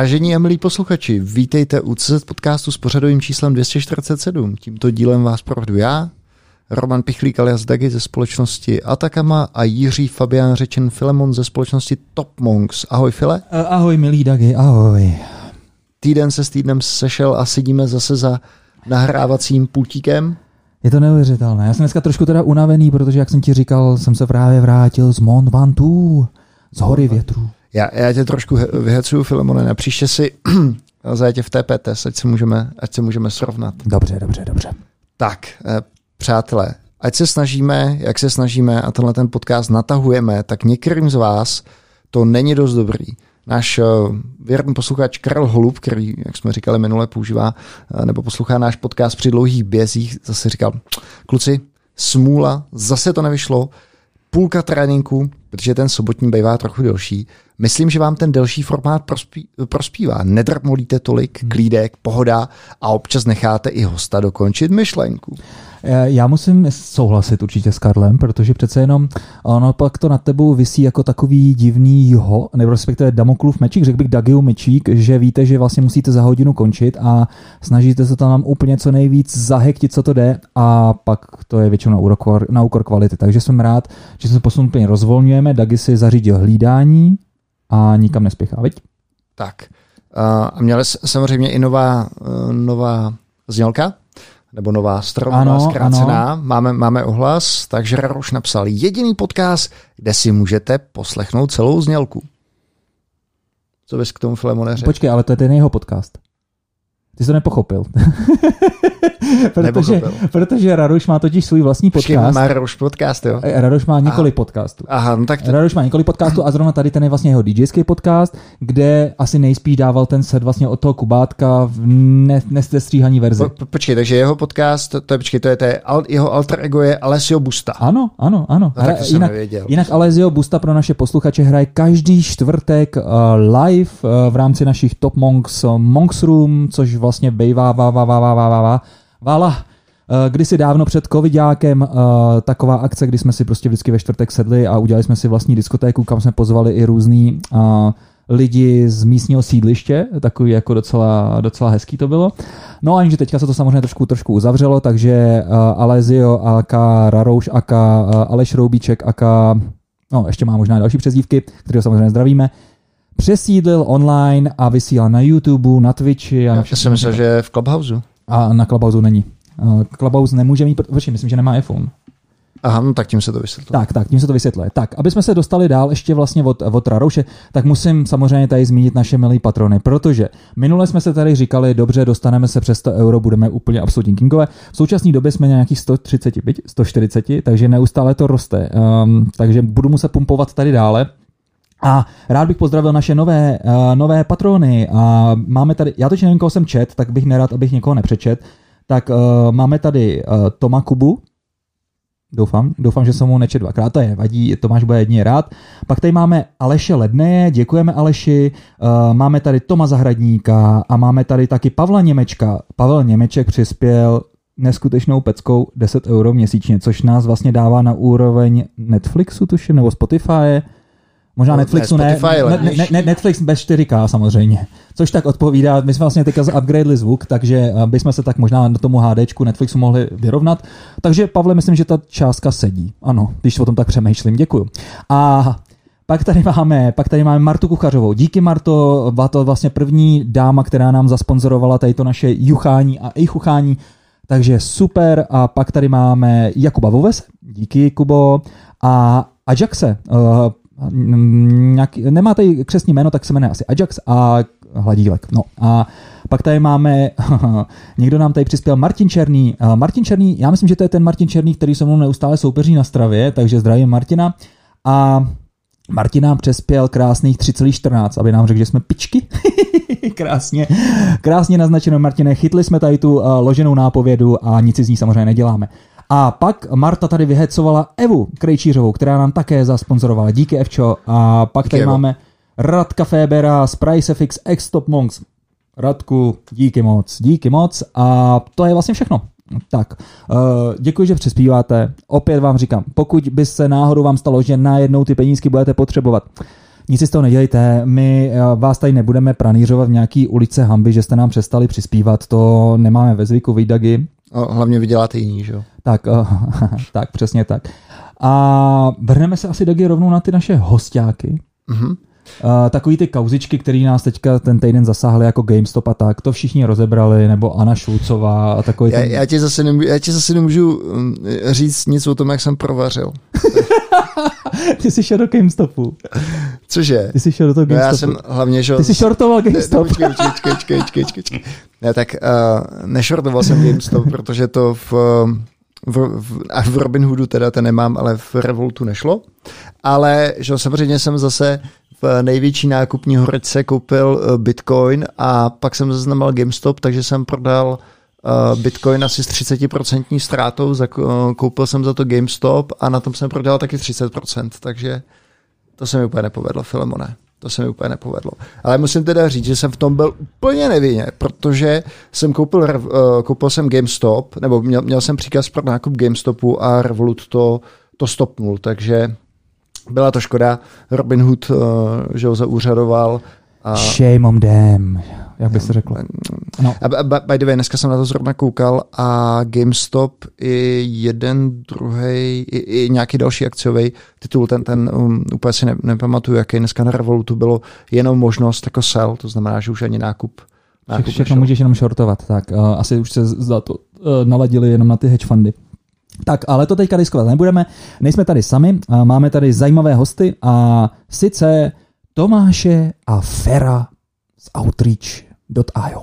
Vážení a milí posluchači, vítejte u CZ podcastu s pořadovým číslem 247. Tímto dílem vás provedu já, Roman Pichlík alias Dagi ze společnosti Atakama a Jiří Fabián řečen Filemon ze společnosti Top Monks. Ahoj File. Eh, ahoj milí Dagi, ahoj. Týden se s týdnem sešel a sedíme zase za nahrávacím pultíkem. Je to neuvěřitelné. Já jsem dneska trošku teda unavený, protože jak jsem ti říkal, jsem se právě vrátil z Mont Ventoux, z hory větru. Já, já tě trošku vyhecuju, Filemone, na příště si zajďte v TPT, ať se, můžeme, ať se můžeme srovnat. Dobře, dobře, dobře. Tak, eh, přátelé, ať se snažíme, jak se snažíme a tenhle ten podcast natahujeme, tak některým z vás to není dost dobrý. Náš eh, věrný posluchač Karel Holub, který, jak jsme říkali minule, používá eh, nebo poslouchá náš podcast při dlouhých bězích, zase říkal, kluci, smůla, zase to nevyšlo, půlka tréninku, protože ten sobotní bývá trochu delší. Myslím, že vám ten delší formát prospí, prospívá. Nedrmolíte tolik, hmm. klídek, pohoda a občas necháte i hosta dokončit myšlenku. Eh, já musím souhlasit určitě s Karlem, protože přece jenom ono pak to nad tebou visí jako takový divný ho, nebo respektive Damoklův mečík, řekl bych Dagiu mečík, že víte, že vlastně musíte za hodinu končit a snažíte se tam úplně co nejvíc zahektit, co to jde a pak to je většinou na úkor, na úkor kvality. Takže jsem rád, že se postupně rozvolňujeme, Dagi si zařídil hlídání a nikam nespěchá, viď? Tak. A měli samozřejmě i nová, eh, nová znělka, nebo nová strana, ano, zkrácená. Ano. Máme, máme ohlas, takže Raroš napsal jediný podcast, kde si můžete poslechnout celou znělku. Co bys k tomu Filemone řekl? Počkej, ale to je ten jeho podcast. Ty jsi to nepochopil. protože, protože Radoš má totiž svůj vlastní podcast. Počkej, má Radoš podcast, jo? Eh, Radoš má několik Aha. podcastů. Aha, no tak to... Radoš má několik podcastů a zrovna tady ten je vlastně jeho DJský podcast, kde asi nejspíš dával ten set vlastně od toho Kubátka v ne, nestestříhaný verzi. Po, počkej, takže jeho podcast, to je, počkej, to je, to je jeho alter ego je Alessio Busta. Ano, ano, ano. No, tak to jinak, nevěděl. jinak Alessio Busta pro naše posluchače hraje každý čtvrtek uh, live uh, v rámci našich Top Monks uh, Monks Room, což vlastně bejvá vá, vá, vá, vá, vá, vá, vá, Vála, eh, kdysi dávno před covidákem uh, taková akce, kdy jsme si prostě vždycky ve čtvrtek sedli a udělali jsme si vlastní diskotéku, kam jsme pozvali i různý uh, lidi z místního sídliště, takový jako docela, docela hezký to bylo. No a že teďka se to samozřejmě trošku, trošku uzavřelo, takže Alezio, AK Rarouš, AK uh, Aleš Roubíček, AK, no ještě má možná další přezdívky, které samozřejmě zdravíme, přesídlil online a vysílá na YouTube, na Twitchi. A Já jsem myslel, že je v Clubhouse. A na Clubhouse není. Clubhouse nemůže mít, protože myslím, že nemá iPhone. Aha, no tak tím se to vysvětluje. Tak, tak, tím se to vysvětluje. Tak, aby jsme se dostali dál ještě vlastně od, od Rarouše, tak musím samozřejmě tady zmínit naše milé patrony, protože minule jsme se tady říkali, dobře, dostaneme se přes 100 euro, budeme úplně absolutní kingové. V současné době jsme nějakých 130, 140, takže neustále to roste. Um, takže budu muset pumpovat tady dále. A rád bych pozdravil naše nové, uh, nové patrony. A máme tady, já totiž nevím, koho jsem čet, tak bych nerad, abych někoho nepřečet. Tak uh, máme tady uh, Toma Kubu, Doufám, doufám, že jsem mu nečet dvakrát, to je vadí, Tomáš bude jedině rád. Pak tady máme Aleše Ledneje, děkujeme Aleši, uh, máme tady Toma Zahradníka a máme tady taky Pavla Němečka. Pavel Němeček přispěl neskutečnou peckou 10 euro měsíčně, což nás vlastně dává na úroveň Netflixu, tuším, nebo Spotify. Možná no, Netflixu ne, ne, ne, ne, Netflix bez 4K samozřejmě. Což tak odpovídá, my jsme vlastně teďka upgradeli zvuk, takže eh, bychom se tak možná na tomu HDčku Netflixu mohli vyrovnat. Takže Pavle, myslím, že ta částka sedí. Ano, když o tom tak přemýšlím, děkuju. A pak tady máme, pak tady máme Martu Kuchařovou. Díky Marto, byla to vlastně první dáma, která nám zasponzorovala tady to naše juchání a i chuchání. Takže super. A pak tady máme Jakuba Voves. Díky, Kubo. A Ajaxe, uh, nějaký, nemá tady křesní jméno, tak se jmenuje asi Ajax a Hladílek. No a pak tady máme, někdo nám tady přispěl Martin Černý. Martin Černý, já myslím, že to je ten Martin Černý, který se mnou neustále soupeří na stravě, takže zdravím Martina. A Martin nám přespěl krásných 3,14, aby nám řekl, že jsme pičky. krásně, krásně naznačeno, Martine. Chytli jsme tady tu loženou nápovědu a nic si z ní samozřejmě neděláme. A pak Marta tady vyhecovala Evu Krejčířovou, která nám také zasponzorovala. Díky Evčo. A pak díky tady Evo. máme Radka Febera z Pricefix X Top Monks. Radku, díky moc, díky moc. A to je vlastně všechno. Tak, uh, děkuji, že přispíváte. Opět vám říkám, pokud by se náhodou vám stalo, že najednou ty penízky budete potřebovat, Nic si z toho nedělejte, my eh, vás tady nebudeme pranířovat v nějaký ulice Hamby, že jste nám přestali přispívat, to nemáme ve zvyku, vy No, hlavně vyděláte jiný, že jo? Tak, uh, tak, přesně tak. A vrhneme se asi Dagi rovnou na ty naše hostiáky. Mhm. Uh, takový ty kauzičky, které nás teďka ten týden zasáhly jako GameStop a tak, to všichni rozebrali, nebo Anna Šulcová a takový Já, ten... já, ti zase nemůžu, já ti zase nemůžu říct nic o tom, jak jsem provařil. Ty jsi šel do GameStopu. Cože? Ty jsi šel do toho No já GameStopu. jsem hlavně, že... Ty jsi shortoval Ne, ne, GameStop. Počkej, počkej, počkej, počkej, počkej, počkej, počkej. Ne, tak uh, nešortoval jsem GameStop, protože to v, v, v, v Robinhoodu teda to nemám, ale v Revolutu nešlo. Ale že samozřejmě jsem zase v největší nákupní horečce koupil uh, Bitcoin a pak jsem zaznamenal GameStop, takže jsem prodal uh, Bitcoin asi s 30% ztrátou, koupil jsem za to GameStop a na tom jsem prodal taky 30%, takže to se mi úplně nepovedlo, Filemone. To se mi úplně nepovedlo. Ale musím teda říct, že jsem v tom byl úplně nevinně, protože jsem koupil, uh, koupil jsem GameStop, nebo měl, měl jsem příkaz pro nákup GameStopu a Revolut to, to stopnul, takže byla to škoda. Robinhood, uh, že ho zaúřadoval. A, Shame on them, jak by se řeklo. No. a, a by the way, dneska jsem na to zrovna koukal a GameStop i jeden, druhý, i, i nějaký další akciový titul, ten, ten um, úplně si ne, nepamatuju, jaký dneska na Revolutu bylo jenom možnost jako sell, to znamená, že už ani nákup. nákup Všechno nešel. můžeš jenom shortovat, tak uh, asi už se za to uh, naladili jenom na ty hedge fundy. Tak, ale to teďka diskovat nebudeme. Nejsme tady sami, uh, máme tady zajímavé hosty a sice a Fera z Outreach.io,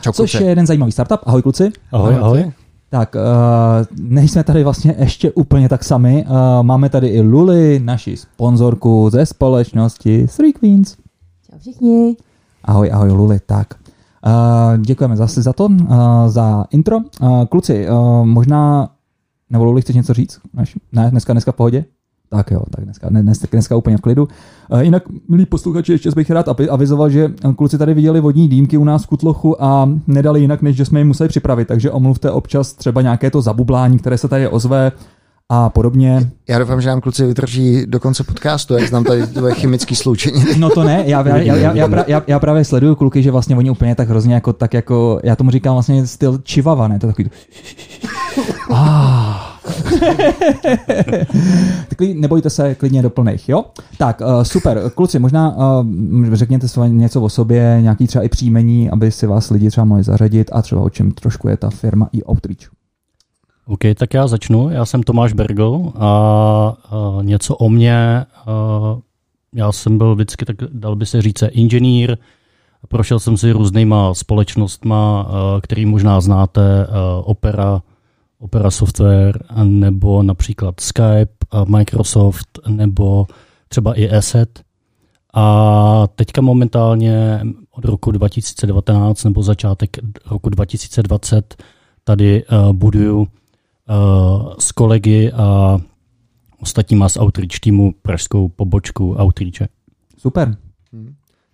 Čau, což kluci. je jeden zajímavý startup. Ahoj kluci. Ahoj, ahoj. Tak, uh, nejsme tady vlastně ještě úplně tak sami. Uh, máme tady i Luli, naši sponzorku ze společnosti Three Queens. Čau všichni. Ahoj, ahoj Luli, tak. Uh, děkujeme zase za to, uh, za intro. Uh, kluci, uh, možná, nebo Luli, chceš něco říct? Ne, dneska, dneska v pohodě? Tak jo, tak dneska, ne, dneska, dneska úplně v klidu. Uh, jinak, milí posluchači, ještě bych rád avi- avizoval, že kluci tady viděli vodní dýmky u nás v Kutlochu a nedali jinak, než že jsme je museli připravit, takže omluvte občas třeba nějaké to zabublání, které se tady ozve a podobně. Já doufám, že nám kluci vydrží do konce podcastu, jak znám tady tvoje chemické sloučení. No to ne, já, já, já, já, já, já, já právě sleduju kluky, že vlastně oni úplně tak hrozně jako, tak jako, já tomu říkám vlastně styl čivava, ne, to je takový ah. Nebojte se, klidně do plných, jo? Tak, uh, super, kluci, možná uh, řekněte své něco o sobě, nějaký třeba i příjmení, aby si vás lidi třeba mohli zařadit a třeba o čem trošku je ta firma i Outreach. OK, tak já začnu. Já jsem Tomáš Bergl a, a něco o mě. A já jsem byl vždycky, tak dal by se říct, inženýr. Prošel jsem si různýma společnostma, který možná znáte, Opera, Opera Software, nebo například Skype, a Microsoft, nebo třeba i Asset. A teďka momentálně od roku 2019 nebo začátek roku 2020 tady uh, buduju uh, s kolegy a ostatníma z Outreach týmu pražskou pobočku Outreache. Super.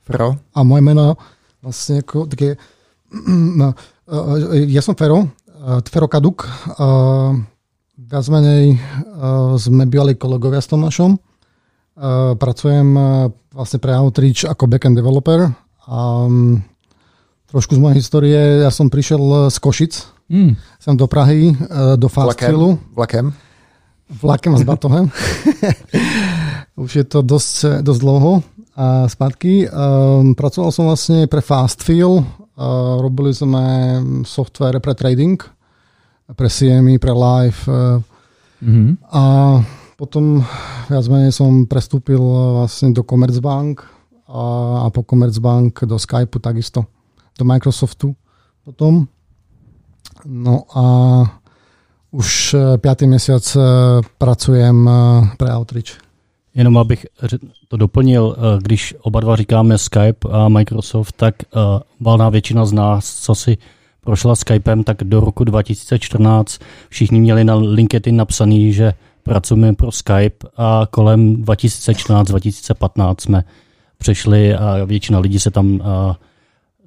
Fro? A moje meno vlastne ako také... No, eh, ja som Fero, eh, Fero Kaduk. eh, Viac menej eh, sme bývali kolegovia s Tomášom. Eh, Pracujem vlastne pre Outreach ako backend developer. A mm, trošku z mojej histórie, ja som prišiel z Košic, Mm. sem do Prahy, eh, do Fastfilu. Vlakem? Vlakem a s batohem. Už je to dosť, dosť dlouho a zpátky. Um, pracoval som vlastne pre Fastfill. Robili sme software pre trading, pre CME, pre live. Mm-hmm. a potom viac menej som prestúpil vlastne do Commerzbank a, a po Commerzbank do Skypeu takisto, do Microsoftu potom. No a už eh, pátý mesiac eh, pracujem eh, pre Outreach. Jenom abych to doplnil, eh, když oba dva říkáme Skype a Microsoft, tak eh, valná většina z nás, co si prošla Skypem, tak do roku 2014 všichni měli na LinkedIn napsaný, že pracujeme pro Skype a kolem 2014-2015 jsme přešli a většina lidí se tam eh,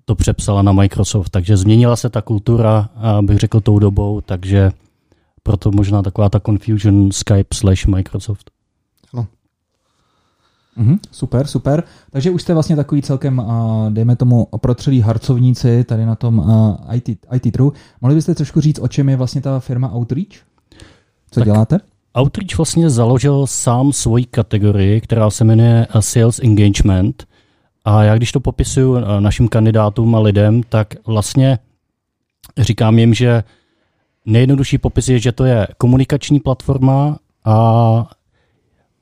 to přepsala na Microsoft, takže změnila se ta kultura, bych řekl tou dobou, takže proto možná taková ta confusion Skype slash Microsoft. Mhm, super, super. Takže už jste vlastně takový celkem, dejme tomu, protřelí harcovníci tady na tom IT, IT trhu. Mohli byste trošku říct, o čem je vlastně ta firma Outreach? Co tak děláte? Outreach vlastně založil sám svoji kategorii, která se jmenuje Sales Engagement. A já když to popisuju našim kandidátům a lidem, tak vlastně říkám jim, že nejjednodušší popis je, že to je komunikační platforma a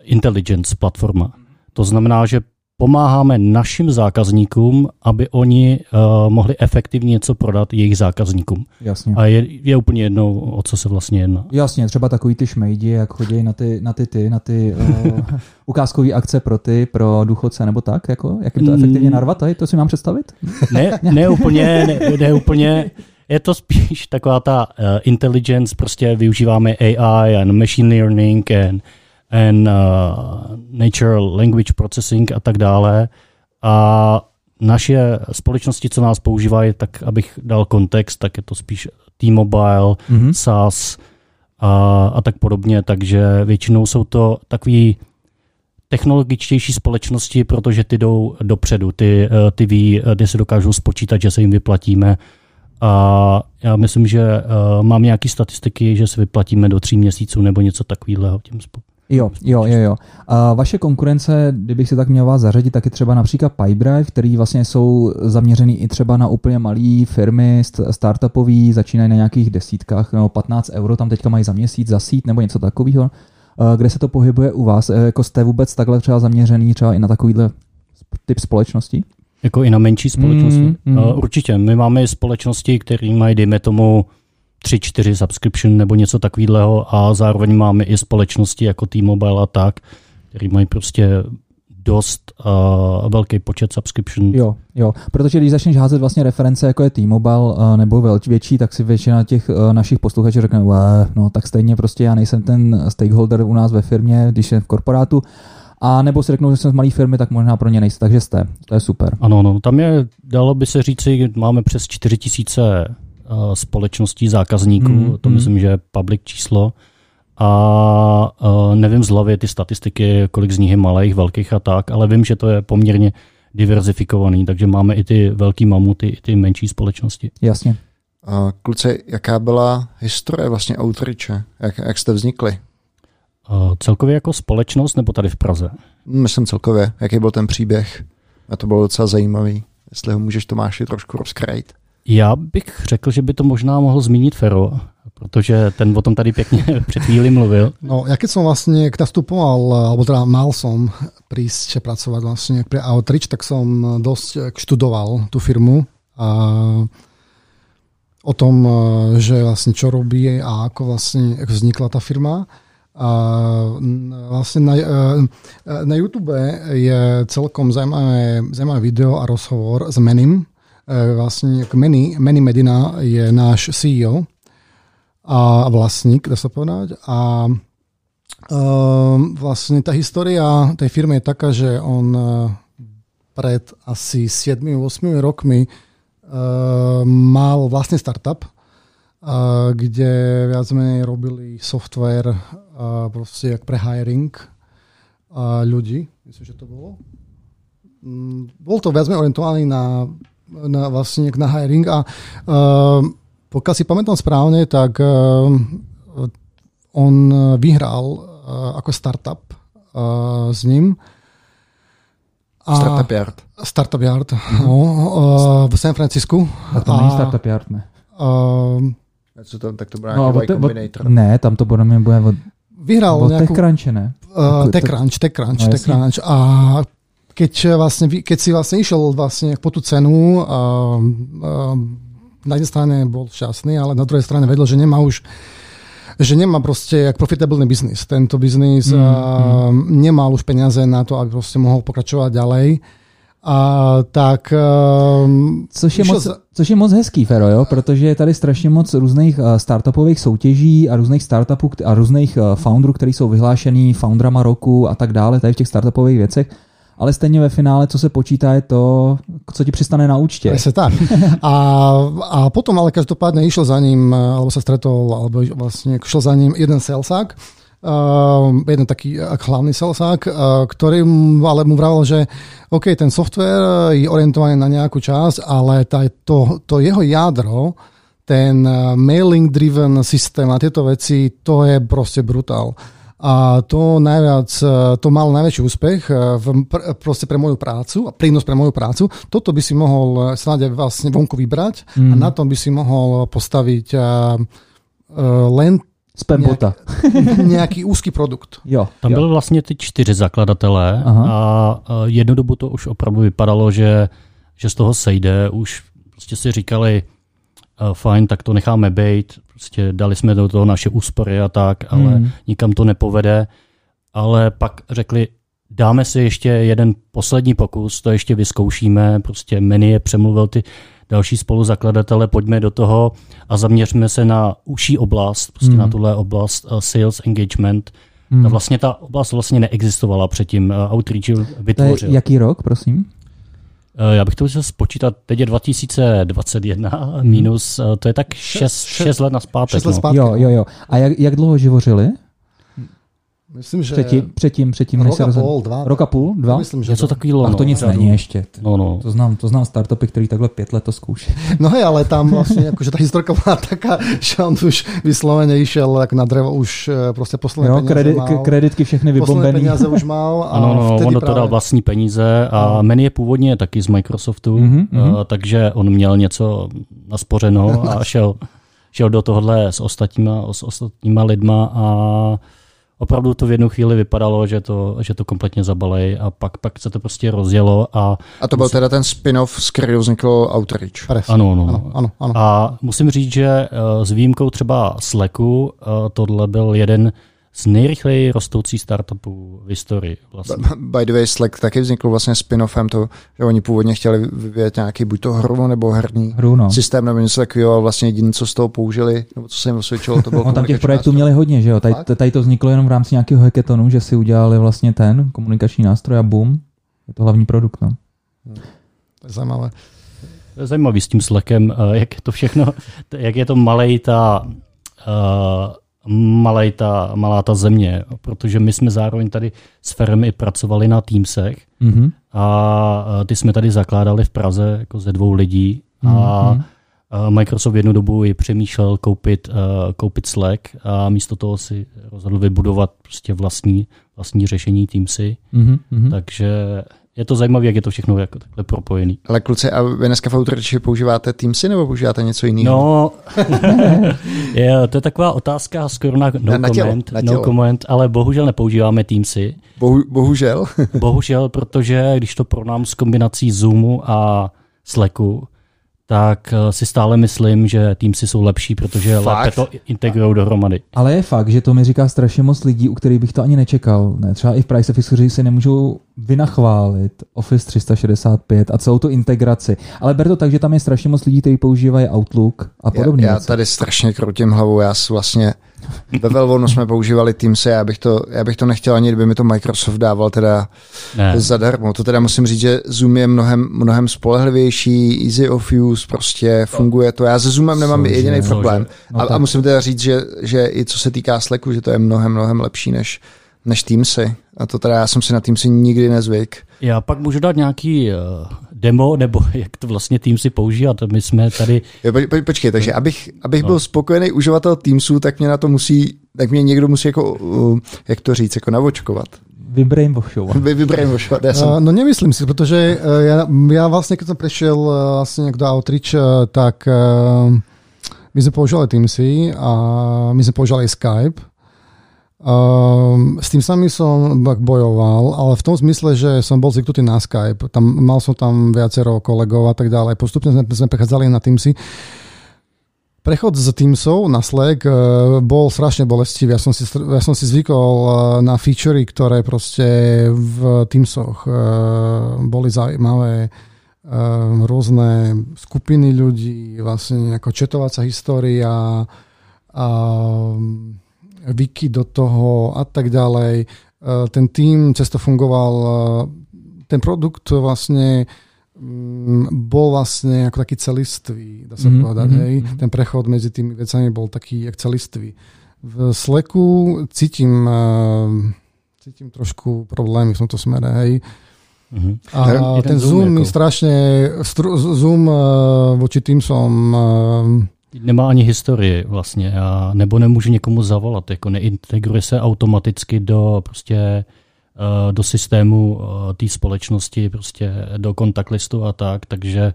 intelligence platforma. To znamená, že pomáháme našim zákazníkům, aby oni uh, mohli efektivně něco prodat jejich zákazníkům. Jasně. A je, je úplně jedno, o co se vlastně jedná. Jasně, třeba takový ty šmejdi, jak chodí na ty, na ty, ty, na ty uh, ukázkové akce pro ty, pro důchodce nebo tak, jako, jak jim to efektivně mm. narvat, tady, to si mám představit? Ne, ne úplně, ne, ne úplně. Je to spíš taková ta uh, intelligence, prostě využíváme AI and machine learning and and uh, natural language processing a tak dále. A naše společnosti, co nás používají, tak abych dal kontext, tak je to spíš T-Mobile, mm-hmm. SAS a, a tak podobně, takže většinou jsou to takový technologičtější společnosti, protože ty jdou dopředu, ty, eh, ty ví, ty se dokážou spočítat, že se jim vyplatíme. A já myslím, že uh, mám nějaké statistiky, že se vyplatíme do tří měsíců nebo něco takového tím spolu. Jo, jo, jo, jo. A vaše konkurence, kdybych si tak měl vás zařadit, tak je třeba například Pipedrive, který vlastně jsou zaměřený i třeba na úplně malé firmy, startupové, začínají na nějakých desítkách nebo 15 euro, tam teďka mají za měsíc, za sít nebo něco takového. Kde se to pohybuje u vás? E, jako jste vůbec takhle třeba zaměřený třeba i na takovýhle typ společnosti? Jako i na menší společnosti? Mm, mm. Určitě. My máme společnosti, které mají, dejme tomu, tři, čtyři subscription nebo něco takového a zároveň máme i společnosti jako T-Mobile a tak, který mají prostě dost uh, velký počet subscription. Jo, jo, protože když začneš házet vlastně reference, jako je T-Mobile uh, nebo velč, větší, tak si většina těch uh, našich posluchačů řekne, no tak stejně prostě já nejsem ten stakeholder u nás ve firmě, když jsem v korporátu, a nebo si řeknou, že jsem z malé firmy, tak možná pro ně nejste, takže jste, to je super. Ano, no, tam je, dalo by se říci, máme přes 4000 Eh, společností zákazníků, mm, to mm. myslím, že je public číslo. A uh, nevím z hlavy ty statistiky, kolik z nich je malých, velkých a tak, ale vím, že to je poměrně diverzifikovaný, takže máme i ty velký mamuty, i ty menší společnosti. Jasně. A kluci, jaká byla historie vlastně Outreache? Jak, jak jste vznikli? Uh, celkově jako společnost nebo tady v Praze? Myslím celkově. Jaký byl ten příběh? A to bylo docela zajímavý. Jestli ho můžeš Tomáši trošku rozkrajit. Já bych řekl, že by to možná mohl zmínit Fero, protože ten o tom tady pěkně před chvíli mluvil. No, ja keď som vlastne nastupoval, alebo teda mal som prísť pracovať vlastne pre Outreach, tak som dosť študoval tú firmu a o tom, že vlastne čo robí a ako vlastne ako vznikla tá firma. A vlastne na, na YouTube je celkom zaujímavé, zaujímavé video a rozhovor s Menim, Eh, vlastne Manny, Manny Medina je náš CEO a vlastník, dá sa povedať. A um, vlastne tá história tej firmy je taká, že on uh, pred asi 7-8 rokmi uh, mal vlastný startup, uh, kde viac menej robili software uh, proste jak pre hiring uh, ľudí. Myslím, že to bolo. Um, bol to viac menej orientovaný na na, vlastne na hiring a uh, pokiaľ si pamätám správne, tak uh, on vyhral uh, ako startup uh, s ním. A startup Yard. Startup Yard, mm-hmm. no, uh, v San Francisku. A to není Startup Yard, ne? Uh, co tam, tak to bude no, nějaký Combinator. Ne, tam to podle mě bude od, vyhral od nějakou, TechCrunch, ne? Uh, TechCrunch, TechCrunch, no, TechCrunch. A keď, eh, vlastne, keď si vlastne išiel vlastne po tú cenu, a, a, na jednej strane bol šťastný, ale na druhej strane vedel, že nemá už že nemá proste jak profitabilný biznis. Tento biznis mm, mm. nemal už peniaze na to, aby proste mohol pokračovať ďalej. A tak... Um, což, je moc, za... což je moc hezký, Fero, jo? protože je tady strašně moc různých uh, startupových soutěží a různých startupů a různých uh, founderů, který jsou vyhlášený foundrama roku a tak dále, tady v těch startupových věcech ale stejně ve finále, co se počítá, je to, co ti přistane na účtě. Presne tak. A, a potom ale každopádne išiel za ním, alebo sa stretol, alebo vlastne šel za ním jeden salesák, uh, jeden taký hlavný salesák, uh, ktorý ale mu vravel, že OK, ten software je orientovaný na nejakú časť, ale tá, to, to jeho jádro, ten mailing-driven systém a tieto veci, to je proste brutál. A to najviac, to mal najväčší úspech v, pr, proste pre moju prácu a prínos pre moju prácu. Toto by si mohol snáď vlastne vonku vybrať mm. a na tom by si mohol postaviť uh, len Spambota. Nějaký, nějaký úzký produkt. Jo, Tam jo. byly vlastně ty čtyři zakladatelé Aha. a jednu dobu to už opravdu vypadalo, že, že z toho sejde. Už prostě si říkali, fajn, tak to necháme být. Prostě dali jsme do toho naše úspory a tak, ale hmm. nikam to nepovede. Ale pak řekli, dáme si ještě jeden poslední pokus, to ještě vyzkoušíme. Prostě Meny je přemluvil ty další spoluzakladatele, pojďme do toho a zaměřme se na užší oblast, prostě hmm. na tuhle oblast uh, sales engagement. Hmm. Ta vlastně ta oblast vlastně neexistovala předtím. Uh, Outreach vytvořil. To je jaký rok, prosím? Uh, já bych to musel spočítat, teď je 2021 hmm. minus, uh, to je tak 6 let naspátek. 6 let no. Jo, jo, jo. A jak, jak dlouho živořili? Myslím, že Předtím, předtím, předtím rok a půl, dva. Rok a půl, dva? Myslím, že Něco dva. takového. Ach, to no, nic řadu. není ještě. No, no. To znám, to znám startupy, který takhle pět let to zkouší. No hej, ale tam vlastne akože tá historka bola taká, že on už vyslovene išiel ako na drevo, už eh, proste posledné Jo, peniaze kredi, mal. kreditky všechny vybombený. peniaze už mal. A Ano, no, on do toho dal vlastní peníze a No. Meny je původně taky z Microsoftu, Mhm, mhm. uh, takže on měl něco naspořeno a šel, šel do tohohle s ostatníma, s ostatníma lidma a opravdu to v jednu chvíli vypadalo, že to, že to kompletně zabalej a pak, pak se to prostě rozjelo a A to byl teda ten spin-off, z kterého vznikl Outreach. Ano, no. Ano, ano, ano. A musím říct, že eh, s výjimkou třeba Slacku, eh, tohle byl jeden z nejrychleji rostoucích startupů v historii. Vlastně. By the way, Slack taky vznikl vlastně spin-offem to, že oni původně chtěli vyvíjet nějaký buď to hru nebo herní Hru, no. systém nebo něco takového, ale vlastně jediné, co z toho použili, nebo co se jim osvědčilo, to bylo On tam těch komunikační projektů nástroj. měli hodně, že jo? Tady, tady to vzniklo jenom v rámci nějakého hackathonu, že si udělali vlastně ten komunikační nástroj a boom, je to hlavní produkt, no. To je zaujímavé. To je zajímavý s tím Slackem, eh, jak je to všechno, jak je to malej ta, uh, malej ta, malá ta země, protože my jsme zároveň tady s firmy pracovali na Teamsech Mhm. a eh, ty jsme tady zakládali v Praze jako ze dvou lidí a Mhm. eh, Microsoft jednu dobu i přemýšlel koupit, uh, koupit Slack a místo toho si rozhodl vybudovat prostě vlastní, vlastní řešení Teamsy, Mhm. Mhm. takže je to zajímavé, jak je to všechno jako takhle propojený. Ale kluci, a vy dneska v Outreachi používáte Teamsy nebo používáte něco jiného? No, je, to je taková otázka skoro na no, Na- na tělo, comment, na no tělo. comment, ale bohužel nepoužíváme Teamsy. Bohu, bohužel. Bohužel, protože když to pronám s kombinací Zoomu a Slacku, tak eh, si stále myslím, že Teamsy jsou lepší, protože Fakt? lépe to integrují dohromady. Ale je fakt, že to mi říká strašně moc lidí, u kterých bych to ani nečekal. Ne, třeba i v Price Office, kteří si nemůžou vynachválit Office 365 a celou tu integraci. Ale ber to tak, že tam je strašně moc lidí, kteří používají Outlook a podobné já, já tady strašně krutím hlavou, já si vlastně ve Velvonu jsme používali Teamsy, já bych, to, já bych to nechtěl ani, kdyby mi to Microsoft dával teda Ne. zadarmo. To teda musím říct, že Zoom je mnohem, mnohem spolehlivější, easy of use, prostě funguje to. Já se Zoomem nemám jediný problém. No a, a musím teda říct, že, že i co se týká Slacku, že to je mnohem, mnohem lepší než, než Teamsy. A to teda já jsem si na Teamsy nikdy nezvyk. Já pak můžu dát nějaký uh, demo, nebo jak to vlastně Teamsy používat. My jsme tady Jo, po, po, počkej, takže abych, abych byl spokojený uživatel Teamsu, tak mě na to musí, tak mě někdo musí jako, uh, jak to říct, jako navočkovat. Vybrainwashovat. Vy vybrainwashovat. Já jsem, Uh, no nemyslím si, pretože uh, ja, ja vlastne, keď som prešiel uh, vlastne do Outreach, uh, tak uh, my sme používali Teamsy a my sme používali Skype. Um, s tým sami som bojoval, ale v tom zmysle, že som bol zvyknutý na Skype. Tam, mal som tam viacero kolegov a tak ďalej. Postupne sme, sme prechádzali na Teamsy. Prechod z Teamsov na Slack uh, bol strašne bolestivý. Ja som si, ja som si zvykol uh, na featurey, ktoré proste v Teamsoch uh, boli zaujímavé. Rôzne skupiny ľudí, vlastne ako četovacia história a wiki do toho a tak ďalej. Uh, ten tým cesto fungoval, uh, ten produkt vlastne mm, bol vlastne ako taký celistvý, dá sa Mhm, mm, povedať. mhm, Hej. mhm. Ten prechod medzi tými vecami bol taký jak celistvý. v Slacku cítim, uh, cítim trošku problémy v tomto smere, hej. Mhm. A Jeden ten Zoom Zoom mi jako. strašně, stru, Zoom uh, voči tým som uh, Nemá ani historii vlastně, a, nebo nemůžu někomu zavolat, jako neintegruje se automaticky do prostě eh, do systému eh, té společnosti, prostě do kontakt listu a tak, takže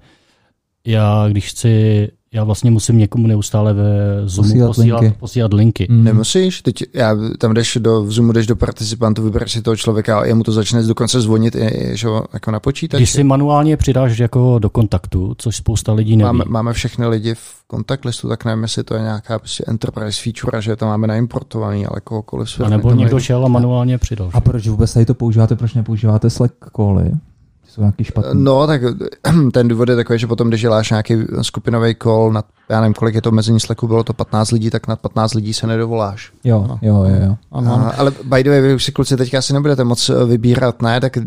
já když chci, já vlastně musím někomu neustále ve Zoomu Posílat posílat, linky. posílat linky. Mm. Nemusíš, teď já, tam jdeš do v Zoomu, jdeš do participantů, vybereš si toho člověka a jemu to začne dokonce zvonit i, že, jo, jako na počítači. Když si manuálně přidáš jako do kontaktu, což spousta lidí neví. máme, máme všechny lidi v kontakt listu, tak nevím, jestli to je nějaká prostě enterprise feature, že to máme naimportovaný, ale kohokoliv a nebo někdo nejde. šel a manuálně přidal. A proč vůbec tady to používáte, proč nepoužíváte Slack cally? Jsou nějaký špatný? No, tak ten důvod je takový, že potom, když děláš nějaký skupinový call, nad, já nevím, kolik je to mezi Slacku, bylo to 15 lidí, tak nad 15 lidí se nedovoláš. Jo, Ano. jo, jo, jo. ano, ano. A, ale by the way, vy už si kluci teďka asi nebudete moc eh, vybírat, ne? Tak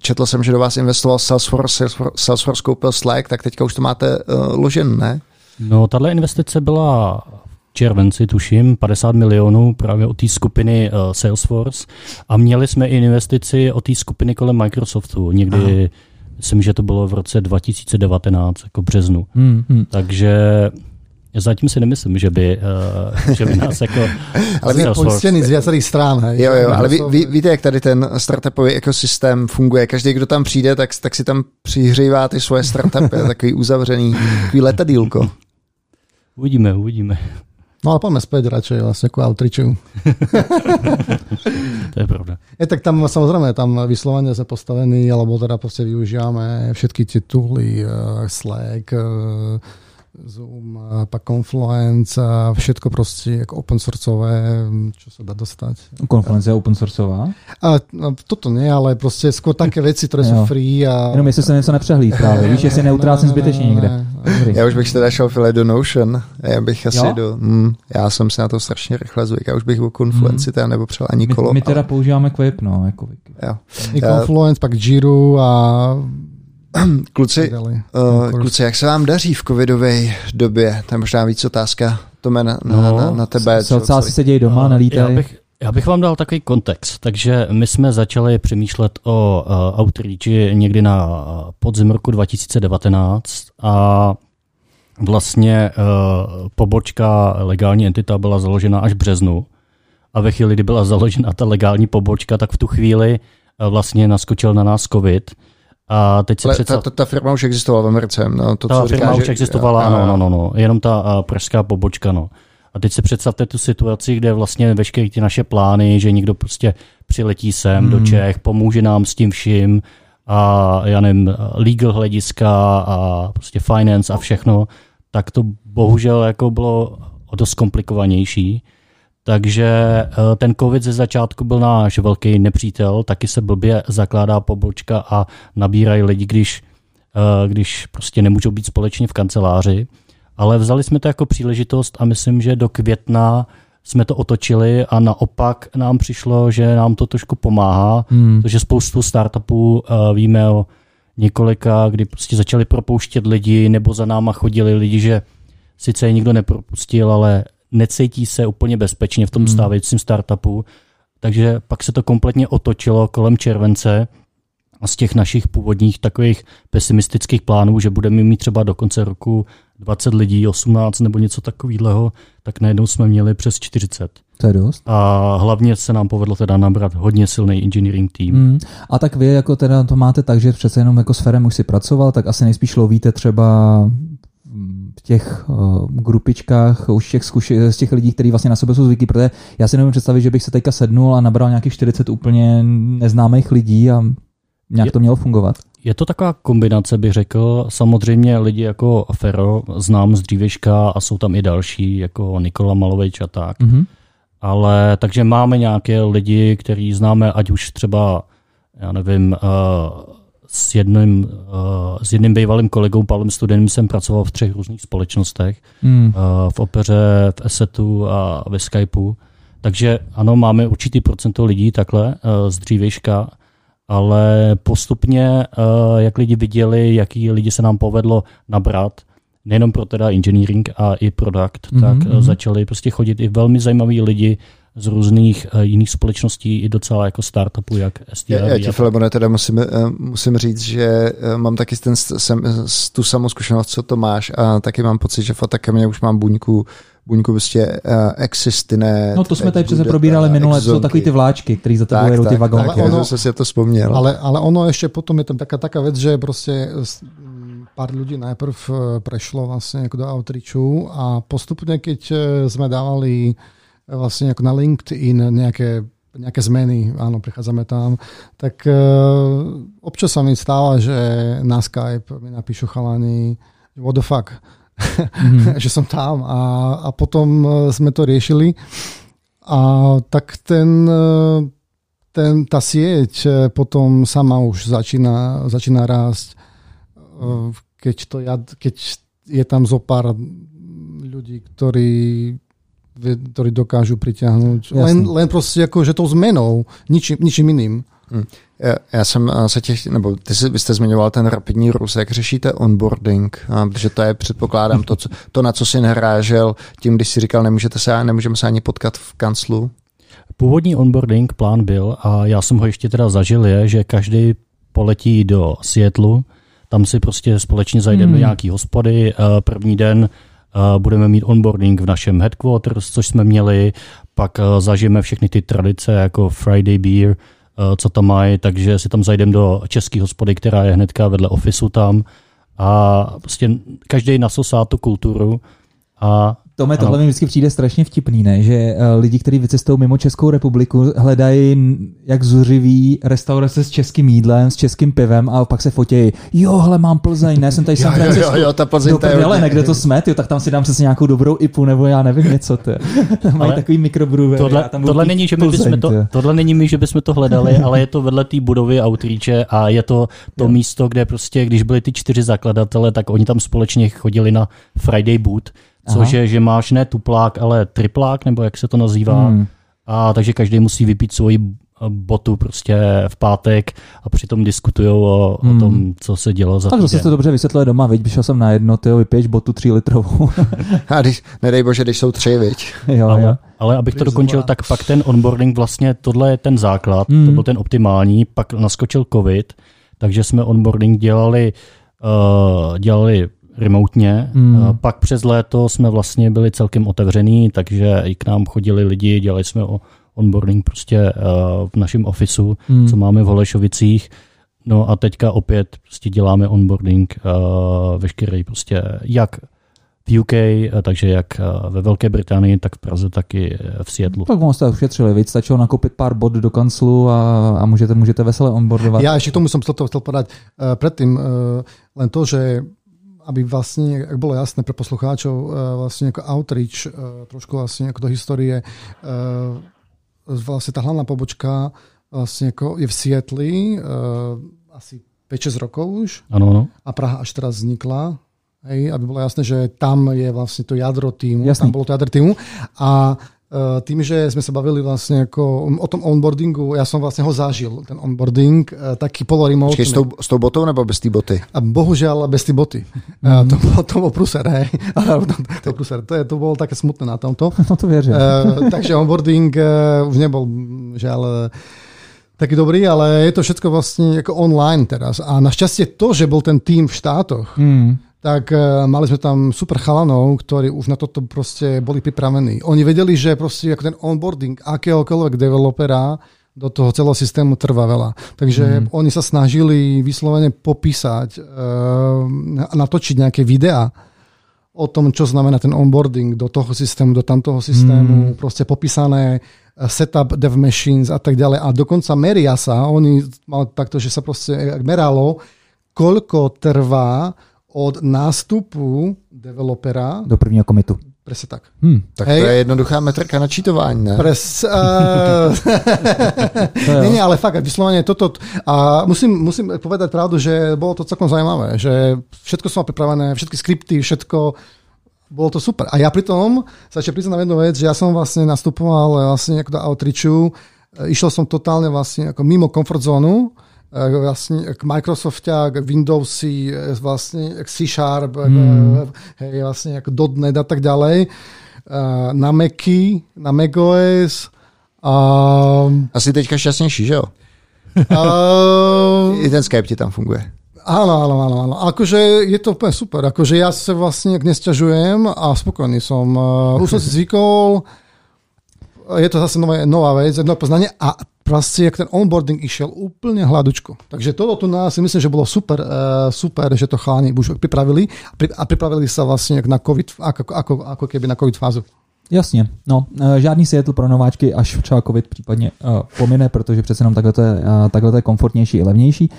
četl jsem, že do vás investoval Salesforce, Salesforce, Salesforce koupil Slack, tak teďka už to máte uh, ložen, ne? No, tahle investice byla červenci, tuším, 50 milionů právě od té skupiny uh, Salesforce a měli jsme i investici od té skupiny kolem Microsoftu, někdy, Aha. myslím, že to bylo v roce 2019, jako březnu. Hmm, hmm. Takže já zatím si nemyslím, že by, uh, že by nás jako Ale Sme Salesforce- poistení z viacerých strán, hej. Jo, jo, ale vy, vy, víte, jak tady ten startupový ekosystém funguje. Každý, kdo tam přijde, tak, tak si tam přihřívá ty svoje startupy, takový uzavřený, takový letadílko. Uvidíme, uvidíme. No ale poďme späť radšej vlastne ku Outreachu. To je pravda. Je, tak tam samozrejme, tam vyslovene sme postavení, alebo teda proste využívame všetky tie tooly, uh, Slack, uh, Zoom, uh, pak Confluence a všetko proste ako open sourceové, čo sa dá dostať. Konference je open sourceová? A, no, toto nie, ale proste skôr také veci, ktoré sú free a... Jenom jestli se něco nepřehlíd právě, víš, jestli neutrácím zbytečně někde. Dobrý. Já už bych se teda šel file do Notion. Já bych asi Jo? do... Mm, já jsem se na to strašně rychle zvyk. Já už bych o Confluenci teda nebo přel ani My, kolo. my teda ale- používáme Quip, no, jako Wiki. jo. I Confluence, pak Jira a Kluci, uh, kluci, jak se vám daří v covidové době? To je možná víc otázka Tome na, na, No, na, na tebe. Co, čo, co asi celý- se dějí doma, Já bych, já bych vám dal takový kontext. Takže my jsme začali přemýšlet o uh, Outreachi někdy na uh, podzim roku 2019 a vlastně uh, pobočka legální entita byla založena až v březnu. A ve chvíli, kdy byla založena ta legální pobočka, tak v tu chvíli uh, vlastně naskočil na nás covid. A teď Ale představ... ta, ta, ta firma už existovala v Americe. No, to, Ta co firma říká, už že, existovala, ano, no, no, no, jenom ta a, pražská pobočka, no. A teď si představte tu situaci, kde vlastně veškeré ty naše plány, že někdo prostě přiletí sem hmm. do Čech, pomůže nám s tím vším a já nevím, legal hlediska a prostě finance a všechno, tak to bohužel jako bylo o dost komplikovanější. Takže eh, ten covid ze začátku byl náš velký nepřítel, taky se blbě zakládá pobočka a nabírají lidi, když, eh, když prostě nemůžou být společně v kanceláři. Ale vzali jsme to jako příležitost a myslím, že do května jsme to otočili a naopak nám přišlo, že nám to trošku pomáhá, Hmm. protože spoustu startupů uh, víme o několika, kdy prostě začali propouštět lidi nebo za náma chodili lidi, že sice je nikdo nepropustil, ale necítí se úplně bezpečně v tom Hmm. stávajícím startupu. Takže pak se to kompletně otočilo kolem července a z těch našich původních takových pesimistických plánů, že budeme mít třeba do konce roku 20 lidí, 18 nebo něco takového, tak najednou jsme měli přes 40. To je dost. A hlavně se nám povedlo teda nabrat hodně silný engineering tým. Hmm. A tak vy jako teda to máte tak, že přece jenom jako s Ferem už si pracoval, tak asi nejspíš lovíte třeba v těch uh, grupičkách už těch zkuši, z těch lidí, kteří vlastně na sebe jsou zvyklí, protože já si nevím představit, že bych se teďka sednul a nabral nějakých 40 úplně neznámých lidí a nějak Je- to mělo fungovat. Je to taková kombinace, bych řekl. Samozřejmě lidi jako Fero znám z dřívěžka a jsou tam i další, jako Nikola Malovič a tak. Mhm. Ale takže máme nějaké lidi, který známe, ať už třeba, já nevím, uh, s jedním, uh, s jedním bývalým kolegou Pavlem Studenem jsem pracoval v třech různých společnostech, Hmm. uh, v Opeře, v Assetu a ve Skypeu. Takže ano, máme určitý procento lidí takhle uh, z dřívějška, ale postupně, uh, jak lidi viděli, jaký lidi se nám povedlo nabrat, nejenom pro teda engineering a i product, Mhm, tak mhm. mm-hmm. začali prostě chodit i velmi zajímaví lidi z různých uh, jiných společností, i docela jako startupů, jak STR. Já, já ti, Filemone, teda musím, eh, musím říct, že eh, mám taky ten, sem, s- tu samou zkušenost, co to máš a taky mám pocit, že v Atakamě už mám buňku, buňku prostě uh, existiné. No to jsme tady přece probírali minule, to jsou takový ty vláčky, který za tebou tak, jedou ty tak, vagónky. Ale ono- jsem si to vzpomněl. Ale, ale ono ešte potom je tam taká, taká vec, že proste s- m, pár ľudí najprv prešlo vlastne ako do outreachu a postupne, keď e, sme dávali e, vlastne ako na LinkedIn nejaké, nejaké zmeny, áno, prichádzame tam, tak e, občas sa mi stáva, že na Skype mi napíšu chalani, what the fuck, Mhm. že som tam a, a potom e, sme to riešili a tak ten, e, ten, tá sieť e, potom sama už začína, začína rásť, E, keď, to ja, keď je tam zo pár ľudí, ktorí vie- ktorí dokážu pritiahnuť. Jasne. Len, len proste ako, že tou zmenou, ničím, ničím iným. Já, já jsem eh, se těch, nebo ty jsi, vy jste zmiňoval ten rapidní růst, jak řešíte onboarding, protože to je, předpokládám, to, co, to, na co jsi nahrážel, tím, když si říkal, nemůžete se, nemůžeme se ani potkat v kanclu. Původní onboarding plán byl, a já jsem ho ještě teda zažil, je, že každý poletí do Seattleu, tam si prostě společně zajdeme Hmm. do nějaký hospody, eh, první den eh, budeme mít onboarding v našem headquarters, což jsme měli, pak zažijeme všechny ty tradice jako Friday Beer, co tam mají, takže si tam zajdeme do české hospody, která je hnedka vedle ofisu tam. A prostě každý nasosá tu kulturu a Tome, Ano. tohle mi vždycky přijde strašně vtipný, ne? že eh, lidi, kteří vycestují mimo Českou republiku, hledají jak zuřivý restaurace s českým jídlem, s českým pivem a pak se fotějí. Jo, hele, mám Plzeň, ne, jsem tady San Jo, jo, jo, ta Plzeň, Do to je prdele, ne, kde to jsme, tyjo, tak tam si dám přesně nějakou dobrou ipu, nebo já nevím něco, ty. Tam mají Ale takový mikrobruvery. Tohle, tohle, není, že my Plzeň, bychom to, tohle není my, že bychom to hledali, ale je to vedle té budovy outreache a je to to místo, kde prostě, když byli ty čtyři zakladatele, tak oni tam společně chodili na Friday Boot, což Aha. je, že máš ne tuplák, ale triplák, nebo jak se to nazývá. Hmm. A takže každý musí vypít svoji eh, botu prostě v pátek a přitom diskutují o, Hmm. o tom, co se dělo za Tak zase to dobře vysvětluje doma, viď, vyšel jsem na jedno, ty vypiješ botu 3 litrovou. A když, nedej bože, když jsou tři, viď? jo, jo. Ale, ale abych to dokončil, tak pak ten onboarding vlastně, tohle je ten základ, Mm. to byl ten optimální, pak naskočil covid, takže jsme onboarding dělali, uh, dělali remotně, Mm. pak přes léto jsme vlastně byli celkem otevřený, takže i k nám chodili lidi, dělali jsme onboarding prostě uh, v našem ofisu, Hmm. co máme v Holešovicích, No a teďka opět prostě děláme onboarding uh, veškerý prostě jak v UK, eh, takže jak eh, ve Velké Británii, tak v Praze, tak i eh, v Seattlu. Tak moc jste ušetřili, víc stačilo nakoupit pár bod do kanclu a, a můžete, můžete vesele onboardovat. Ja ešte k tomu som chcel, to chcel povedať uh, predtým, uh, len to, že aby vlastne, ak bolo jasné pre poslucháčov, uh, vlastne ako outreach, uh, trošku vlastne ako do histórie, uh, vlastne tá hlavná pobočka vlastne ako je v Sietli asi 5-6 rokov už Ano, ano. a Praha až teraz vznikla. Hej, aby bolo jasné, že tam je vlastne to jadro týmu, Jasný. tam bolo to jadro týmu. A tým, že sme sa bavili vlastne ako o tom onboardingu, ja som vlastne ho zažil, ten onboarding, e, taký poloremote. Počkej, s tou, s tou botou nebo bez té boty? A bohužiaľ bez tej boty. Mm. To, bol, to bol pruser, hej. Ale to, to, pruser. To, je, to bolo také smutné na tomto. No to věřím. Takže onboarding už nebol mm, žiaľ eh, taký dobrý, ale je to všetko vlastne ako online teraz. A našťastie to, že bol ten tým v štátoch, Hmm. Tak uh, mali sme tam super chalanov, ktorí už na toto proste boli pripravení. Oni vedeli, že proste ako ten onboarding akéhokoľvek developera do toho celého systému trvá veľa. Takže mm. oni sa snažili vyslovene popísať, uh, natočiť nejaké videá o tom, čo znamená ten onboarding do toho systému, do tamtoho systému, mm. proste popísané eh, setup dev machines a tak ďalej. A dokonca meria sa, oni mali takto, že sa proste meralo, koľko trvá od nástupu developera, Do prvního komitu. presne tak. Hmm. Tak Hej. to je jednoduchá metrika na čítování, ne? Pres, uh, jo. nie, nie, ale fakt, vyslovene toto. A musím, musím povedať pravdu, že bolo to celkom zaujímavé, že všetko som mal pripravené, všetky skripty, všetko, bolo to super. A ja pritom sa ešte priznám jednu vec, že ja som vlastne nastupoval vlastne ako do outreachu, išiel som totálne vlastne ako mimo comfort zónu, vlastne k Microsoftia, k Windowsy, vlastne k C-Sharp, mm. hej, vlastne ako .NET a tak ďalej, na Macy, na macOS. A... Asi teďka šťastnější, že jo? Uh, I ten Skype ti tam funguje. Áno, áno, áno, áno. Akože je to úplne super. Akože ja sa vlastne nesťažujem a spokojný som. Už som si zvykol, je to zase nové, nová vec, nové poznanie a proste, jak ten onboarding išiel úplne hladučko. Takže toto tu nás si myslím, že bolo super, uh, super, že to chalani už pripravili a pripravili sa vlastne na COVID, ako, ako, ako keby na COVID fázu. Jasně, no, eh, žádný Seattle pro nováčky, až třeba covid případně uh, pomine, protože přece jenom takhle to, je, uh, takhle to je komfortnější i levnější.